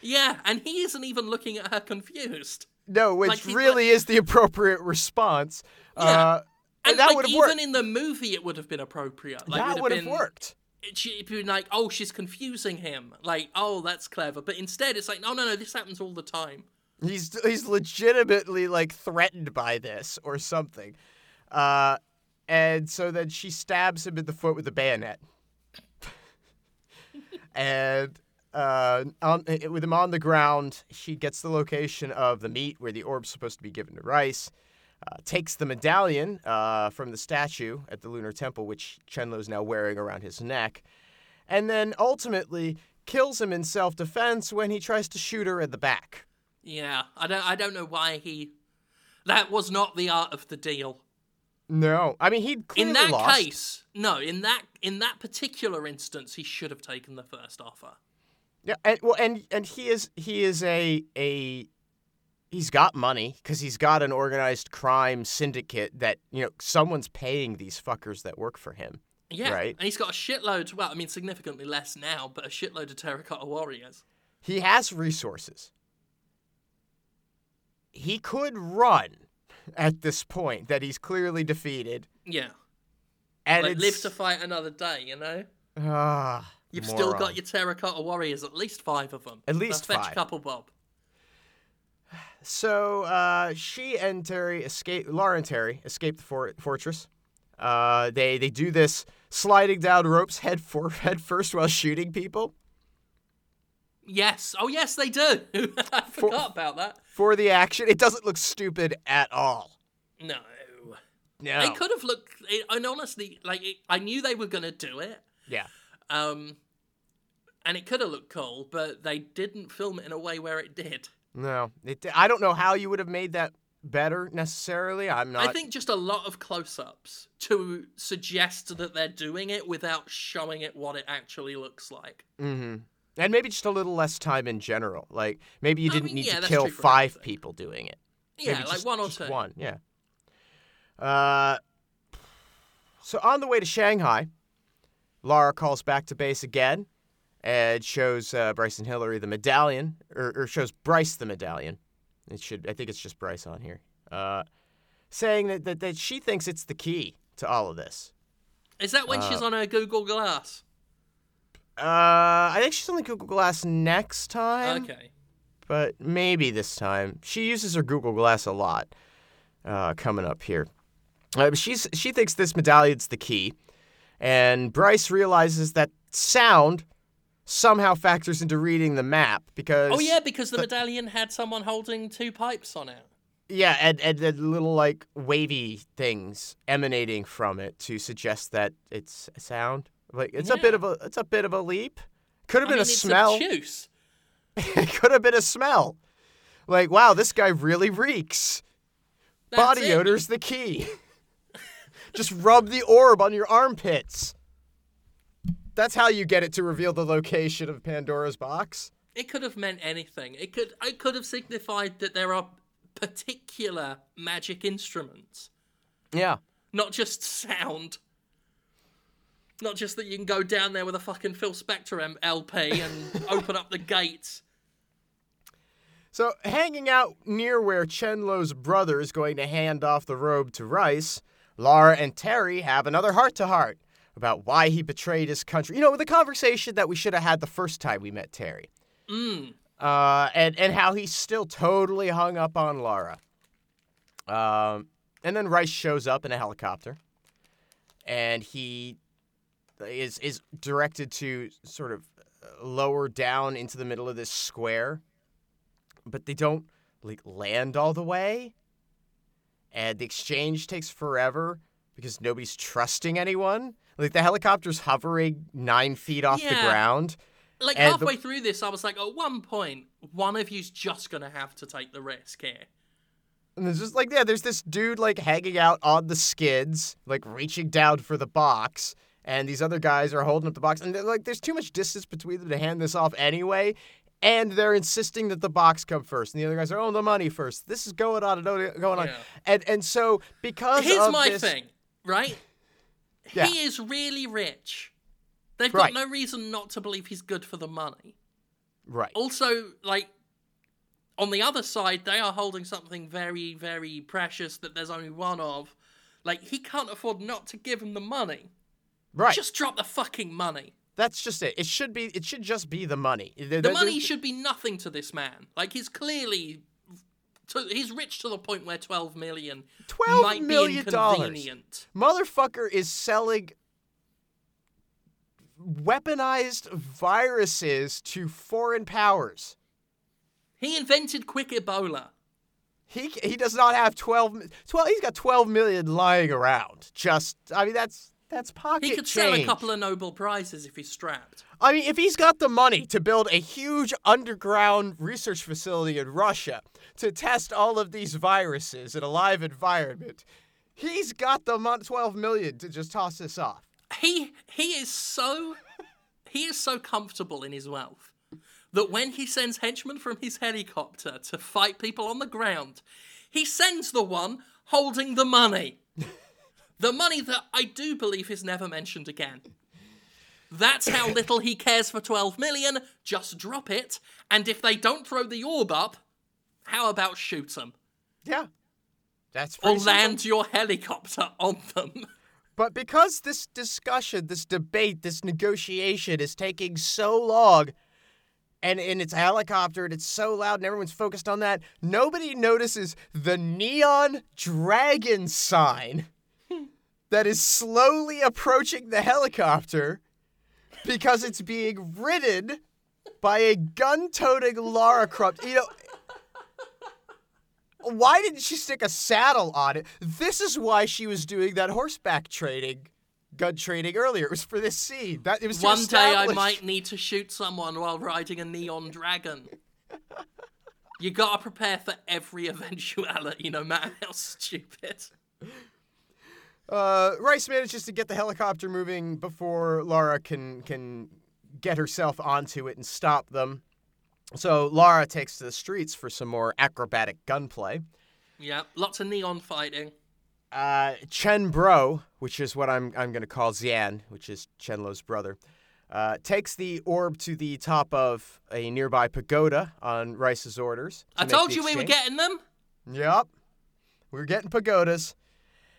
Yeah, and he isn't even looking at her confused. No, which Like, really is the appropriate response. Yeah. Uh, And that like, would have even worked. in the movie, it would have been appropriate. Like, that would have worked. She'd been like, oh, she's confusing him. Like, oh, that's clever. But instead, it's like, no, no, no, this happens all the time. He's he's legitimately like threatened by this or something. Uh, and so then she stabs him in the foot with a bayonet. and uh, on, eh, with him on the ground, she gets the location of the meat where the orb's supposed to be given to Reiss. Uh, takes the medallion uh, from the statue at the Lunar Temple, which Chen Lo is now wearing around his neck, and then ultimately kills him in self-defense when he tries to shoot her in the back. Yeah, I don't, I don't know why he. That was not the art of the deal. No, I mean he'd clearly in that lost. case, no. In that, in that particular instance, he should have taken the first offer. Yeah, and well, and and he is he is a a he's got money because he's got an organized crime syndicate that you know someone's paying these fuckers that work for him. Yeah, Right. and he's got a shitload. Well, I mean, significantly less now, but a shitload of terracotta warriors. He has resources. He could run at this point that he's clearly defeated, Yeah, and like live to fight another day. You know, ah, you've still got your terracotta warriors, at least five of them. At least Now fetch five. couple bob. So uh, she and Terry escape. Laura and Terry escape the for- fortress. Uh, they they do this sliding down ropes head for head first while shooting people Yes. Oh, yes, they do. I forgot about that. for the action. It doesn't look stupid at all. No. No. It could have looked. It, and honestly, like it, I knew they were gonna do it. Yeah. Um, and it could have looked cool, but they didn't film it in a way where it did. No. It, I don't know how you would have made that better necessarily. I'm not. I think just a lot of close-ups to suggest that they're doing it without showing it what it actually looks like. hmm And maybe just a little less time in general. Like maybe you didn't mean, need yeah, to kill five everything. people doing it. Yeah, Maybe like just- one or just two. One, yeah. Uh, so on the way to Shanghai, Lara calls back to base again and shows uh, Bryce and Hillary the medallion, or, or shows Bryce the medallion. It should, I think it's just Bryce on here, uh, saying that, that that she thinks it's the key to all of this. Is that when she's on her Google Glass? Uh, I think she's on the Google Glass next time. Okay. but maybe this time. She uses her Google Glass a lot. Uh, coming up here, uh, she's she thinks this medallion's the key, and Bryce realizes that sound somehow factors into reading the map oh, because Oh yeah, because the medallion had someone holding two pipes on it. yeah, and and the little like wavy things emanating from it to suggest that it's a sound. Like it's a bit of a it's a bit of a leap. Could have I been mean, a smell. it could have been a smell. Like wow, this guy really reeks. That's Body it. odor's the key. Just rub the orb on your armpits. That's how you get it to reveal the location of Pandora's box. It could have meant anything. It could. It could have signified that there are particular magic instruments, Yeah. not just sound. Not just that you can go down there with a fucking Phil Spector M- LP and open up the gates. So, hanging out near where Chen Lo's brother is going to hand off the robe to Reiss, Lara and Terry have another heart to heart about why he betrayed his country. You know, the conversation that we should have had the first time we met Terry. Mm. uh, and and how he's still totally hung up on Lara. Um, and then Reiss shows up in a helicopter, and he is is directed to sort of lower down into the middle of this square, but they don't like land all the way, and the exchange takes forever because nobody's trusting anyone. Like the helicopter's hovering nine feet off the Yeah. ground. Like And the- halfway through this, I was like, at one point, one of you's just gonna have to take the risk here. And there's just like, yeah, there's this dude like hanging out on the skids, like reaching down for the box. And these other guys are holding up the box. And they're, like, there's too much distance between them to hand this off anyway. and they're insisting that the box come first, and the other guys are, oh, the money first. This is going on and going on, Yeah. and and so because Here's of my this, thing, right? Yeah. He is really rich. They've Right. got no reason not to believe he's good for the money. right? Also, like, on the other side, they are holding something very, very precious that there's only one of. Like, he can't afford not to give him the money. Right. Just drop the fucking money. That's just it. It should be. It should just be the money. The, The money should be nothing to this man. Like, he's clearly. To, he's rich to the point where 12 million $12 might million be dollars. inconvenient. motherfucker is selling weaponized viruses to foreign powers. He invented quick Ebola. He he does not have 12 12 he's got 12 million lying around. Just I mean that's that's pocket He could sell a couple of Nobel Prizes if he's strapped. I mean if he's got the money to build a huge underground research facility in Russia to test all of these viruses in a live environment, he's got the mon- 12 million to just toss this off. He he is so he is so comfortable in his wealth that when he sends henchmen from his helicopter to fight people on the ground, he sends the one holding the money. the money that I do believe is never mentioned again. That's how little he cares for 12 million. Just drop it. And if they don't throw the orb up, how about shoot them? Yeah. That's Or pretty simple. land your helicopter on them. But because this discussion, this debate, this negotiation is taking so long, and, and it's a helicopter and it's so loud and everyone's focused on that, nobody notices the neon dragon sign that is slowly approaching the helicopter because it's being ridden by a gun toting Lara Croft. You know, why didn't she stick a saddle on it? This is why she was doing that horseback training, gun training earlier. It was for this scene. That it was One day I might need to shoot someone while riding a neon dragon. You gotta prepare for every eventuality, no matter how stupid. Uh, Reiss manages to get the helicopter moving before Lara can can get herself onto it and stop them. So Lara takes to the streets for some more acrobatic gunplay. Yeah, lots of neon fighting. Uh, Chen Bro, which is what I'm I'm gonna call Xian, which is Chen Lo's brother, uh, takes the orb to the top of a nearby pagoda on Reiss's orders. to I told you we were getting them. Yep, we're getting pagodas.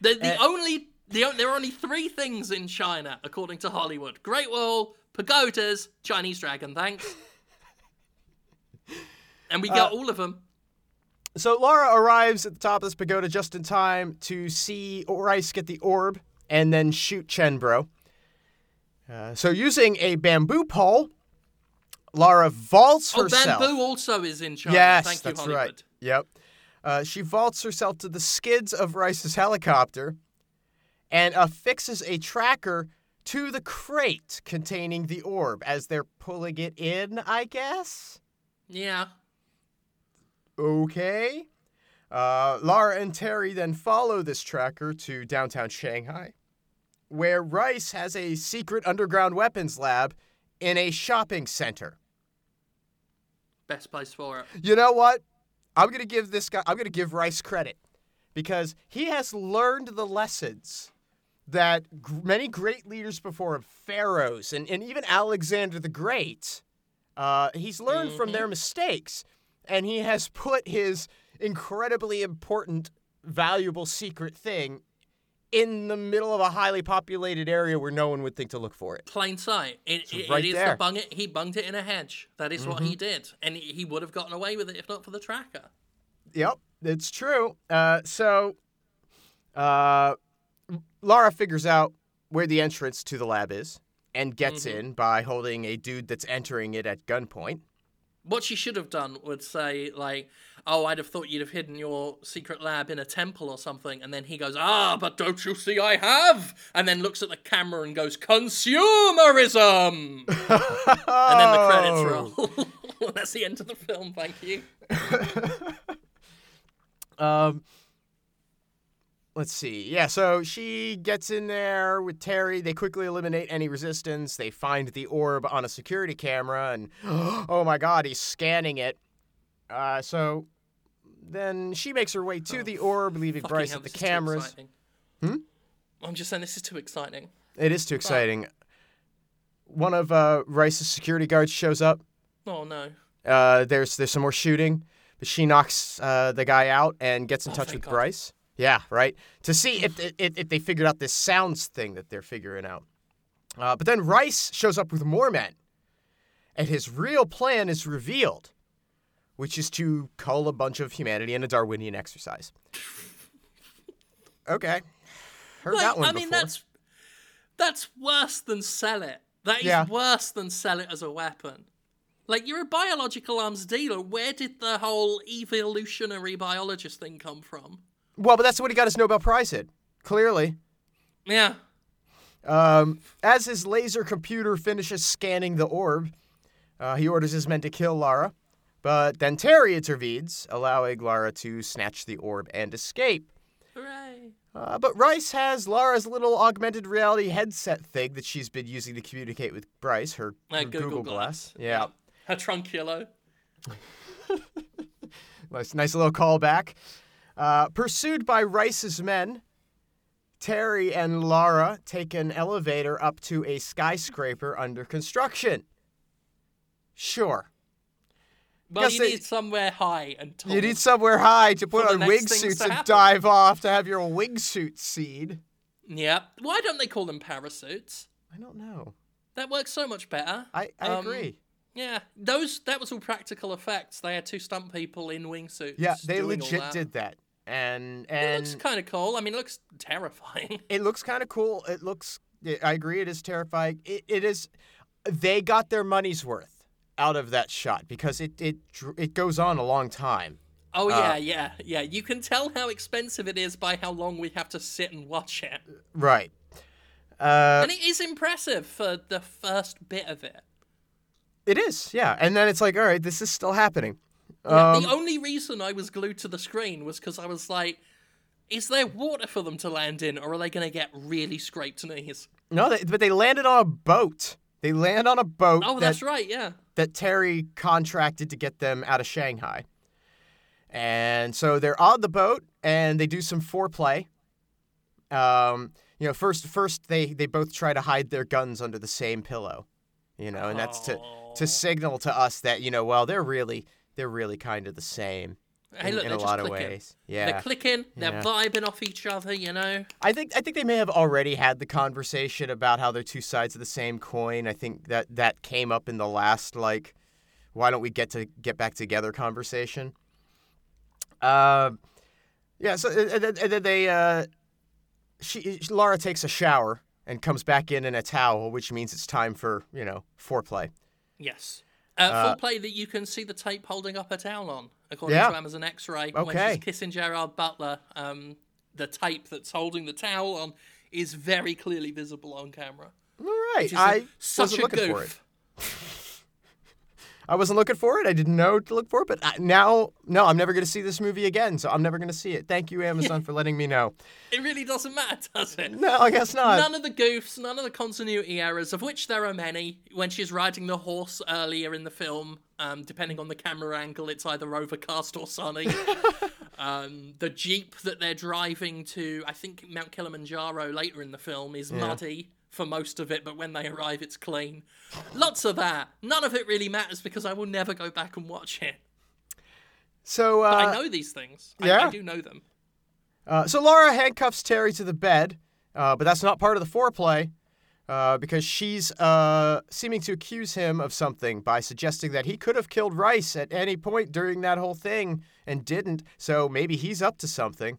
The, the Uh, only the, there are only three things in China, according to Hollywood: Great Wall, pagodas, Chinese dragon. Thanks. And we got Uh, all of them. So Lara arrives at the top of this pagoda just in time to see Reiss get the orb and then shoot Chenbro. Uh, so using a bamboo pole, Lara vaults Oh, herself. bamboo also is in China. Yes, Thank you, that's Hollywood. right. Yep. Uh, she vaults herself to the skids of Reiss's helicopter and affixes a tracker to the crate containing the orb as they're pulling it in, I guess. Yeah. Okay. Uh, Lara and Terry then follow this tracker to downtown Shanghai, where Reiss has a secret underground weapons lab in a shopping center. Best place for it. You know what? I'm gonna give this guy. I'm gonna give Reiss credit because he has learned the lessons that g- many great leaders before him, pharaohs and, and even Alexander the Great, uh, he's learned from their mistakes, and he has put his incredibly important, valuable secret thing in the middle of a highly populated area where no one would think to look for it. Plain sight. It, it, right it is there. the bung it. He bunged it in a hedge. That is what Mm-hmm. he did, and he, would have gotten away with it if not for the tracker. Yep, it's true. Uh, so, uh, Lara figures out where the entrance to the lab is and gets in by holding a dude that's entering it at gunpoint. What she should have done would say like, "Oh, I'd have thought you'd have hidden your secret lab in a temple or something," and then he goes, "Ah, but don't you see I have?" And then looks at the camera and goes, "Consumerism," and then the credits roll. That's the end of the film. Thank you. Um, let's see. Yeah, so she gets in there with Terry. They quickly eliminate any resistance. They find the orb on a security camera, and oh my god, he's scanning it. Uh, so then she makes her way to the orb, leaving Bryce hell, at the this is too cameras. Hmm? I'm just saying this is too exciting. It is too exciting. One of uh, Reiss's security guards shows up. Oh no. Uh, there's there's some more shooting, but she knocks uh, the guy out and gets in Oh, touch with God. Bryce. Yeah, right. To see if, if if they figured out this sounds thing that they're figuring out. Uh, but then Reiss shows up with more men, and his real plan is revealed, which is to cull a bunch of humanity in a Darwinian exercise. Okay, heard that one I mean, before. that's that's worse than sell it. That is Yeah. worse than sell it as a weapon. Like you're a biological arms dealer. Where did the whole evolutionary biologist thing come from? Well, but that's what he got his Nobel Prize in. Clearly. Yeah. Um, as his laser computer finishes scanning the orb, uh, he orders his men to kill Lara. But then Terry intervenes, allowing Lara to snatch the orb and escape. Hooray. Uh, but Reiss has Lara's little augmented reality headset thing that she's been using to communicate with Bryce, her, her Google, Glass. Yeah. Her trunculo. Nice, nice little callback. Uh, pursued by Reiss's men, Terry and Lara take an elevator up to a skyscraper under construction. Sure. Well, you they- need somewhere high and tall. You need somewhere high to put on the next things wingsuits and happen. dive off to have your wingsuit seed. Yeah. Why don't they call them parasuits? I don't know. That works so much better. I, I Um, agree. Yeah, those that was all practical effects. They had two stunt people in wingsuits. Yeah, they legit that. did that. And and It looks kind of cool. I mean, it looks terrifying. it looks kind of cool. It looks. I agree. It is terrifying. It, it is. They got their money's worth out of that shot because it it it goes on a long time. Oh Uh, yeah, yeah, yeah. You can tell how expensive it is by how long we have to sit and watch it. Right. Uh, and it is impressive for the first bit of it. it is. Yeah. And then it's like, all right, this is still happening. Yeah, Um, the only reason I was glued to the screen was because I was like, is there water for them to land in, or are they going to get really scraped knees? no, they, but they landed on a boat. They land on a boat Oh, that that's right, yeah. that Terry contracted to get them out of Shanghai. And so they're on the boat and they do some foreplay. Um, you know, first first they they both try to hide their guns under the same pillow. You know, and that's to to signal to us that, you know, well, they're really they're really kind of the same Hey, in, look, in a lot of clicking. ways. They're Yeah. clicking, they're Yeah. vibing off each other, you know? I think I think they may have already had the conversation about how they're two sides of the same coin. I think that that came up in the last like, why don't we get to get back together conversation. Um, yeah. So and then they, uh, she Laura takes a shower and comes back in in a towel, which means it's time for you know foreplay. Yes. Uh, full play that you can see the tape holding up a towel on, according Yeah. to Amazon X-ray. When Okay. she's kissing Gerard Butler, um, the tape that's holding the towel on is very clearly visible on camera. All right. I such wasn't a looking for it. goof. I wasn't looking for it. I didn't know to look for it, but I, now, no, I'm never going to see this movie again. So I'm never going to see it. Thank you, Amazon, for letting me know. It really doesn't matter, does it? No, I guess not. None of the goofs, none of the continuity errors, of which there are many. When she's riding the horse earlier in the film, um, depending on the camera angle, it's either overcast or sunny. um, the jeep that they're driving to, I think Mount Kilimanjaro later in the film, is muddy for most of it, but when they arrive, it's clean. Lots of that. None of it really matters because I will never go back and watch it. So, uh, I know these things. I, yeah? I do know them. uh, so Laura handcuffs Terry to the bed, uh, but that's not part of the foreplay uh, because she's uh, seeming to accuse him of something by suggesting that he could have killed Reiss at any point during that whole thing and didn't. So maybe he's up to something.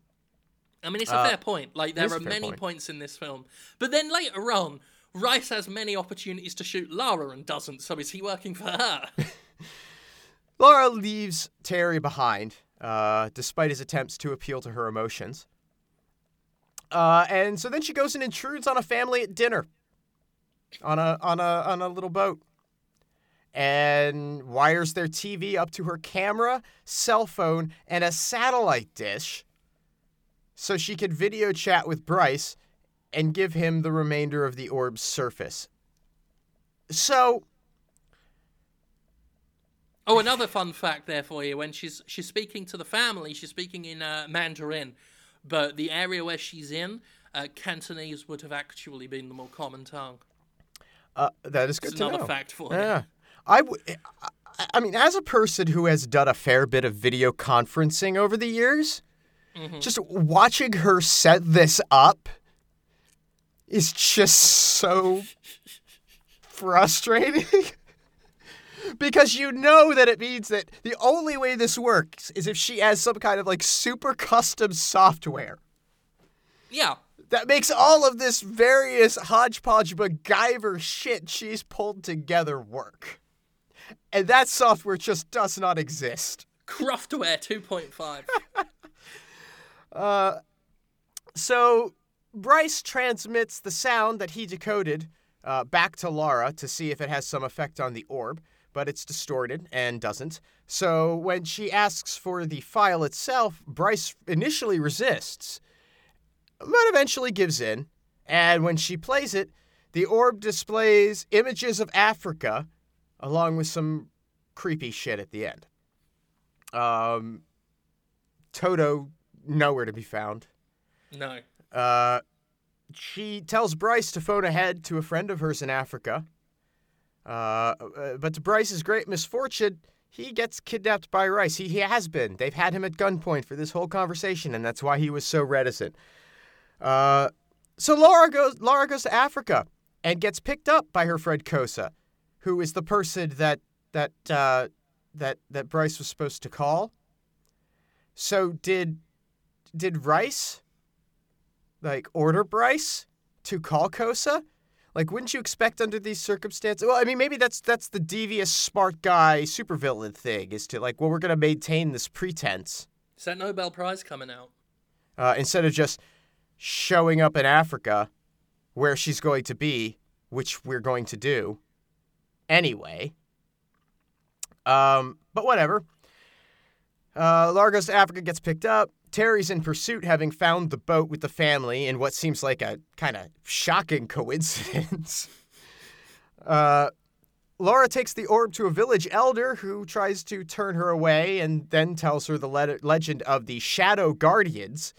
I mean, it's a fair point. Like, there Uh, are many point. points in this film. But then later on, Reiss has many opportunities to shoot Lara and doesn't, so is he working for her? Laura leaves Terry behind, uh, despite his attempts to appeal to her emotions. Uh, and so then she goes and intrudes on a family at dinner, on a on a on a little boat, and wires their TV up to her camera, cell phone, and a satellite dish. So she could video chat with Bryce and give him the remainder of the orb's surface. So, Oh, another fun fact there for you. When she's she's speaking to the family, she's speaking in uh, Mandarin, but the area where she's in, uh, Cantonese would have actually been the more common tongue. uh, that is good It's to another know. fact for you. Yeah. I, w- I- I mean, as a person who has done a fair bit of video conferencing over the years, Mm-hmm. just watching her set this up is just so frustrating. because you know that it means that the only way this works is if she has some kind of like super custom software Yeah. that makes all of this various hodgepodge MacGyver shit she's pulled together work. And that software just does not exist. Craftware 2.5. So Bryce transmits the sound that he decoded uh, back to Lara to see if it has some effect on the orb, but it's distorted and doesn't. So when she asks for the file itself, Bryce initially resists, but eventually gives in. And when she plays it, the orb displays images of Africa along with some creepy shit at the end. Um, Toto, nowhere to be found. no. Uh, she tells Bryce to phone ahead to a friend of hers in Africa. Uh, uh, but to Bryce's great misfortune, he gets kidnapped by Reiss. He, he has been. They've had him at gunpoint for this whole conversation, and that's why he was so reticent. Uh, so Laura goes. Laura goes to Africa and gets picked up by her friend Kosa, who is the person that that uh, that that Bryce was supposed to call. So did did Reiss like order Bryce to call Kosa? Like, wouldn't you expect under these circumstances? Well, I mean, maybe that's that's the devious smart guy supervillain thing is to like, well, we're gonna maintain this pretense Is that Nobel Prize coming out? uh, instead of just showing up in Africa where she's going to be, which we're going to do anyway. Um, but whatever. Uh, to Africa, gets picked up. Terry's in pursuit, having found the boat with the family in what seems like a kind of shocking coincidence. uh, Laura takes the orb to a village elder who tries to turn her away and then tells her the le- legend of the Shadow Guardians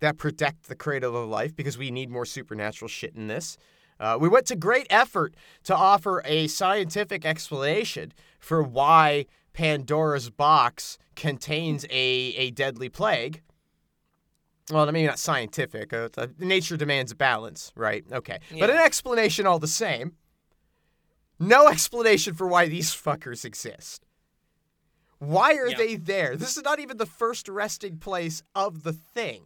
that protect the cradle of life because we need more supernatural shit in this. Uh, we went to great effort to offer a scientific explanation for why Pandora's box contains a, a deadly plague. Well, I mean, not scientific. Uh, uh, nature demands a balance, right? Okay. But an explanation all the same. No explanation for why these fuckers exist. Why are Yeah. they there? This is not even the first resting place of the thing.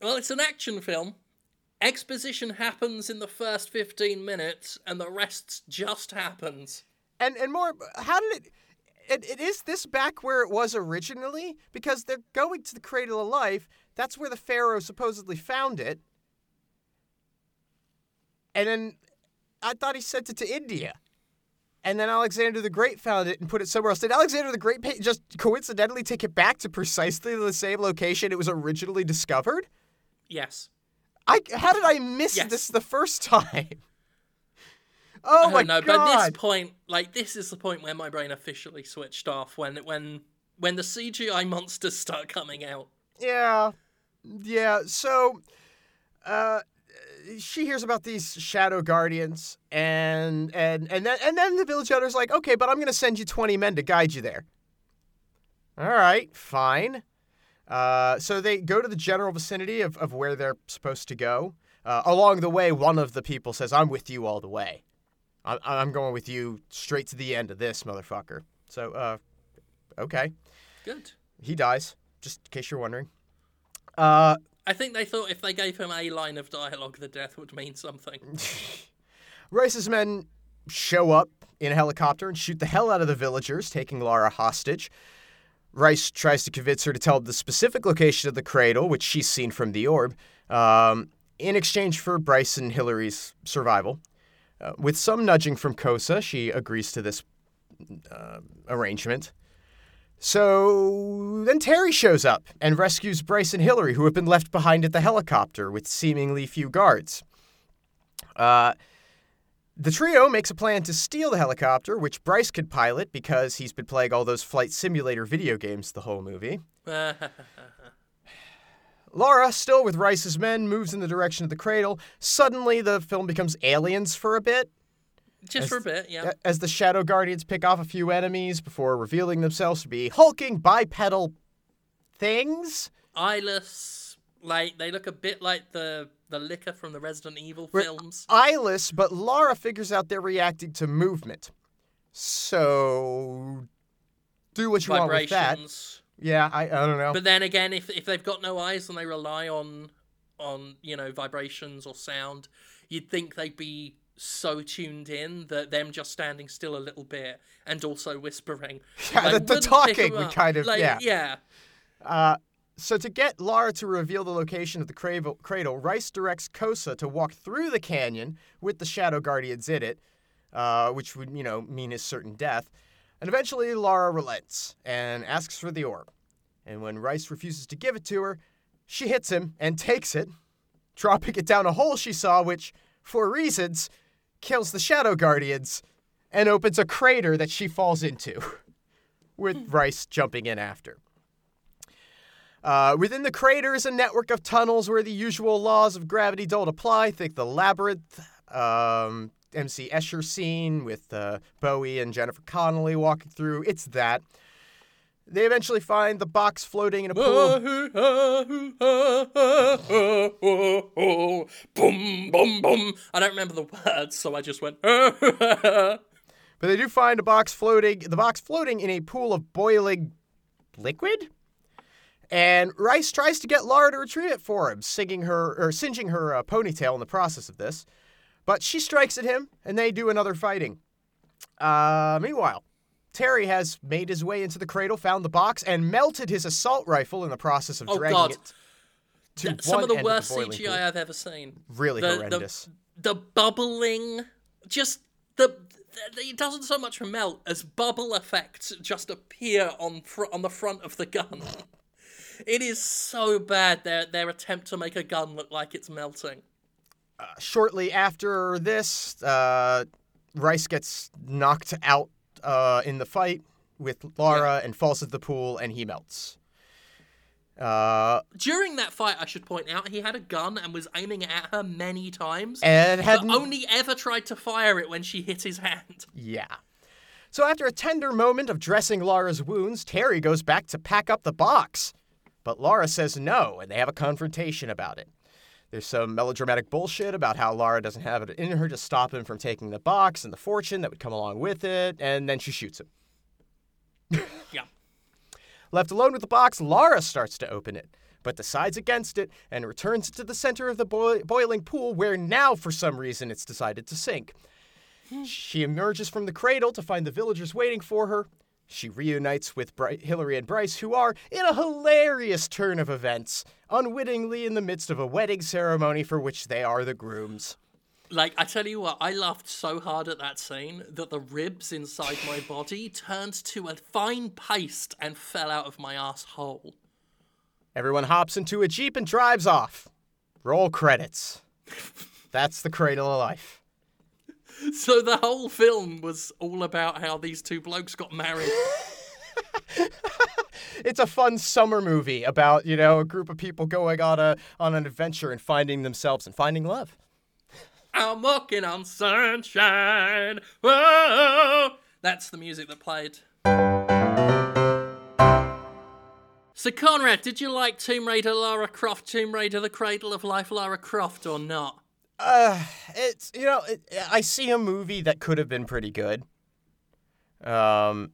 Well, it's an action film. Exposition happens in the first 15 minutes, and the rest just happens. And and more, how did it, it? It is this back where it was originally because they're going to the cradle of life. That's where the pharaoh supposedly found it. And then I thought he sent it to India. And then Alexander the Great found it and put it somewhere else. Did Alexander the Great just coincidentally take it back to precisely the same location it was originally discovered? Yes. I how did I miss Yes. this the first time? Oh I my know, god! but at this point, like this is the point where my brain officially switched off when when when the CGI monsters start coming out. Yeah. Yeah. So uh she hears about these shadow guardians and and and then and then the village elder's like, "Okay, but I'm going to send you 20 men to guide you there." All right, fine. Uh, so they go to the general vicinity of, of where they're supposed to go. Uh, along the way, one of the people says, "I'm with you all the way. I, I'm going with you straight to the end of this, motherfucker." So, uh, okay, Good. he dies. Just in case you're wondering. Uh, I think they thought if they gave him a line of dialogue, the death would mean something. Reiss's men show up in a helicopter and shoot the hell out of the villagers, taking Lara hostage. Reiss tries to convince her to tell the specific location of the cradle, which she's seen from the orb, um, in exchange for Bryce and Hillary's survival. Uh, with some nudging from Kosa, she agrees to this uh, arrangement. So then Terry shows up and rescues Bryce and Hillary, who have been left behind at the helicopter with seemingly few guards. Uh, the trio makes a plan to steal the helicopter, which Bryce could pilot because he's been playing all those flight simulator video games the whole movie. Laura, still with Reiss's men, moves in the direction of the cradle. Suddenly, the film becomes aliens for a bit. Just for a bit, yeah. As the Shadow Guardians pick off a few enemies before revealing themselves to be hulking bipedal things. Eyeless, like they look a bit like the the Licker from the Resident Evil We're- films. Eyeless, but Lara figures out they're reacting to movement. So, do what you want with that. Yeah, I, I don't know. But then again, if if they've got no eyes and they rely on on you know vibrations or sound, you'd think they'd be so tuned in that them just standing still a little bit and also whispering. Yeah, like, the- the talking would kind of- like, yeah. yeah. Uh, so to get Lara to reveal the location of the cradle, cradle, Reiss directs Kosa to walk through the canyon with the Shadow Guardians in it, uh, which would, you know, mean his certain death. And eventually, Lara relents and asks for the orb. And when Reiss refuses to give it to her, she hits him and takes it, dropping it down a hole she saw, which, for reasons, kills the Shadow Guardians and opens a crater that she falls into, with Reiss jumping in after. Uh, within the crater is a network of tunnels where the usual laws of gravity don't apply. Think the labyrinth, um, MC Escher scene with uh, Bowie and Jennifer Connelly walking through. It's that. They eventually find the box floating in a pool. boom, boom, boom. I don't remember the words, so I just went. But they do find a box floating, the box floating in a pool of boiling liquid. And Reiss tries to get Lara to retrieve it for him, singing her or singeing her uh, ponytail in the process of this. But she strikes at him, and they do another fighting. Uh, meanwhile, Terry has made his way into the cradle, found the box, and melted his assault rifle in the process of Oh, dragging God. it to Some of the worst of the CGI pool. I've ever seen. Really the, the- horrendous. The, bubbling, just the, the. It doesn't so much melt as bubble effects just appear on fr- on the front of the gun. It is so bad their their attempt to make a gun look like it's melting. shortly after this, uh, Reiss gets knocked out uh, in the fight with Lara and falls into the pool, and he melts. Uh, During that fight, I should point out, he had a gun and was aiming it at her many times, and had only ever tried to fire it when she hit his hand. yeah. So after a tender moment of dressing Lara's wounds, Terry goes back to pack up the box, but Lara says no, and they have a confrontation about it. There's some melodramatic bullshit about how Lara doesn't have it in her to stop him from taking the box and the fortune that would come along with it, and then she shoots him. Yeah. Left alone with the box, Lara starts to open it, but decides against it and returns it to the center of the boi- boiling pool, where now, for some reason, it's decided to sink. Hmm. She emerges from the cradle to find the villagers waiting for her. She reunites with Bri- Hillary and Bryce, who are, in a hilarious turn of events, unwittingly in the midst of a wedding ceremony for which they are the grooms. Like, I tell you what, I laughed so hard at that scene that the ribs inside my body turned to a fine paste and fell out of my asshole. Everyone hops into a Jeep and drives off. Roll credits. That's the cradle of life. So the whole film was all about how these two blokes got married. It's a fun summer movie about, you know, a group of people going on a on an adventure and finding themselves and finding love. I'm walking on sunshine. Whoa! That's the music that played. So, Conrad, did you like Tomb Raider Lara Croft, Tomb Raider The Cradle of Life Lara Croft, or not? Uh, it's you know, it, I see a movie that could have been pretty good. Um,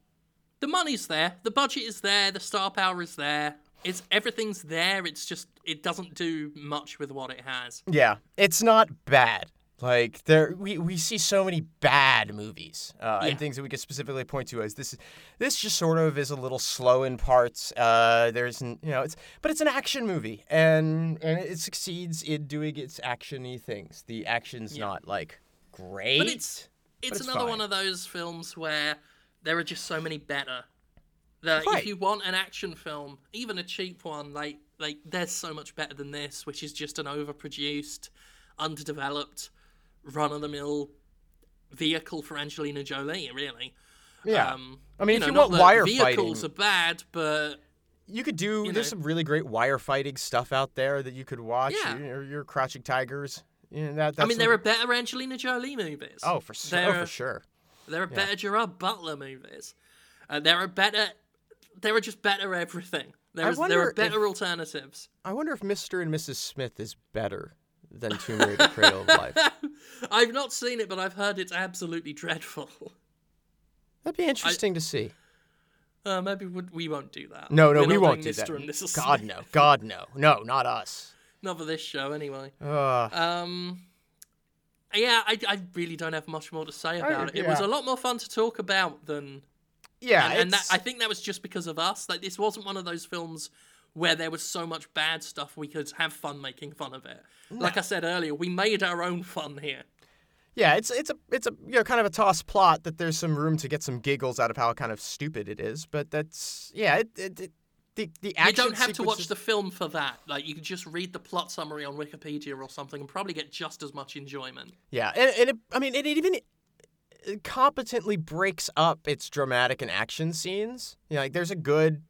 The money's there, the budget is there, the star power is there. It's everything's there. It's just it doesn't do much with what it has. yeah, it's not bad. Like there, we, we see so many bad movies uh, Yeah. and things that we could specifically point to as this. This just sort of is a little slow in parts. Uh, there's you know it's but it's an action movie and and it succeeds in doing its actiony things. The action's not like great. But it's it's, it's another fine. one of those films where there are just so many better. That Right. if you want an action film, even a cheap one, like like there's so much better than this, which is just an overproduced, underdeveloped, run of the mill vehicle for Angelina Jolie. Really. Yeah. Um, I mean, you if know, you not want wire vehicles fighting- are bad, but You could do. You there's know. some really great wire fighting stuff out there that you could watch. Yeah. Your, your Crouching Tigers. You know, that, I mean, there are better Angelina Jolie movies. Oh, for sure. Oh, for sure. There are better Gerard Butler movies. Uh, there are better. There are just better everything. There, there wonder are if- better alternatives. I wonder if Mr. and Mrs. Smith is better than Tomb Raider: Cradle of Life. I've not seen it, but I've heard it's absolutely dreadful. That'd be interesting to see. Uh, maybe we, won't do that. No, no, We're we won't do doing that. Mr. And Mrs. God Smith. no. God no. No, not us. Not for this show, anyway. Uh, Um, yeah, I, I really don't have much more to say oh, about it. It was a lot more fun to talk about than yeah, and, and that, I think that was just because of us. Like this wasn't one of those films where there was so much bad stuff we could have fun making fun of it. Like I said earlier, we made our own fun here. yeah, it's it's a it's a you know kind of a toss plot that there's some room to get some giggles out of how kind of stupid it is, but that's yeah, it, it, it the the You don't have to watch the film for that. Like you can just read the plot summary on Wikipedia or something and probably get just as much enjoyment. Yeah, and, and it, I mean, it even competently breaks up its dramatic and action scenes. You know, like there's a good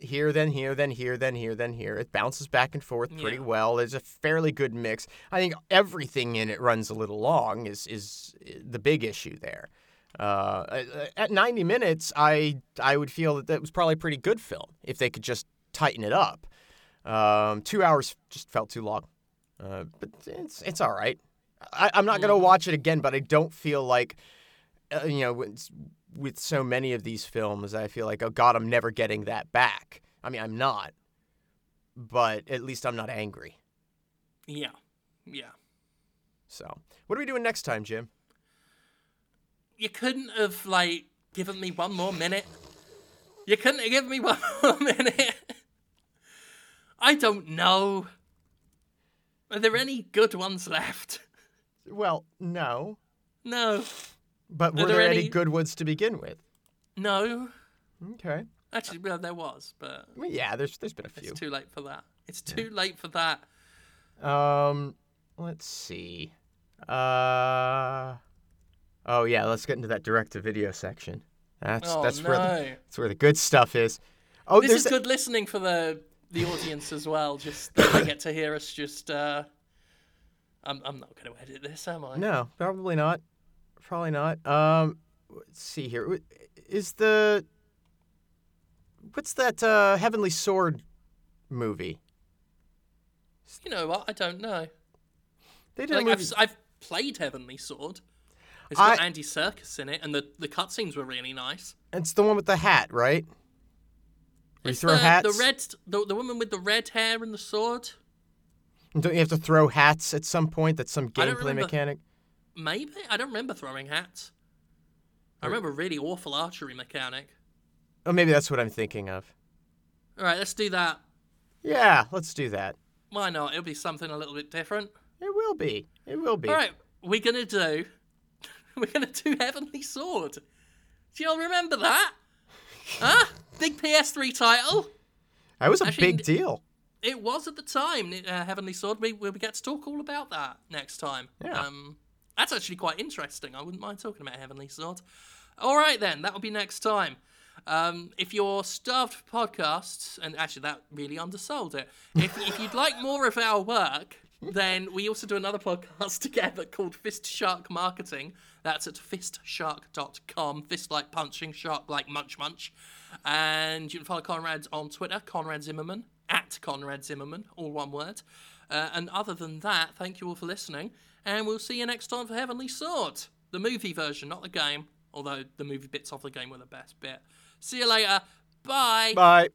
here, then here, then here, then here, then here. It bounces back and forth pretty Yeah. well. There's a fairly good mix. I think everything in it runs a little long. Is is the big issue there. Uh, at 90 minutes, I I would feel that that was probably a pretty good film if they could just tighten it up. Um, two hours just felt too long, uh, but it's it's all right. I, I'm not gonna watch it again, but I don't feel like uh, you know with, with so many of these films, I feel like oh god, I'm never getting that back. I mean, I'm not, but at least I'm not angry. Yeah, yeah. So, what are we doing next time, Jim? You couldn't have like given me one more minute. You couldn't have given me one more minute. I don't know. Are there any good ones left? Well, no, No, but were there there, any any- good ones to begin with? no. Okay. Actually, well, there was, but Well, yeah, there's there's been a few. it's too late for that. It's too late for that. Um, let's see. Uh, oh yeah, let's get into that direct-to-video section. That's Oh that's no! where the, that's where the good stuff is. Oh, this is good listening for the the audience as well. Just they get to hear us. Just uh, I'm I'm not going to edit this, am I? no, probably not. Probably not. Um, let's see here. Is the what's that uh, Heavenly Sword movie? You know what? I don't know. They did Like a I've. I've played Heavenly Sword. It's got I- Andy Serkis in it, and the the cutscenes were really nice. It's the one with the hat, right? You throw the, hats. the red the, the woman with the red hair and the sword. And Don't you have to throw hats at some point? That's some gameplay mechanic. Maybe I don't remember throwing hats. I remember a really awful archery mechanic. Oh, maybe that's what I'm thinking of. All right, let's do that. Yeah, let's do that. Why not? It'll be something a little bit different. It will be. It will be. All right, we're gonna do. We're gonna do Heavenly Sword. Do you all remember that? huh? Big PS3 title. That was a Actually, big deal. It was at the time. Uh, Heavenly Sword. We we get to talk all about that next time. Yeah. Um, that's actually quite interesting. I wouldn't mind talking about Heavenly Sword. All right then, that'll be next time. Um, if you're starved for podcasts, and actually that really undersold it. If if you'd like more of our work, then we also do another podcast together called Fist Shark Marketing. That's at fistshark.com. Fist like punching, shark like munch munch. And you can follow Conrad on Twitter, Conrad Zimmerman, at Conrad Zimmerman, all one word. Uh, and other than that, thank you all for listening. And we'll see you next time for Heavenly Sword. The movie version, not the game. Although the movie bits of the game were the best bit. See you later. Bye. Bye.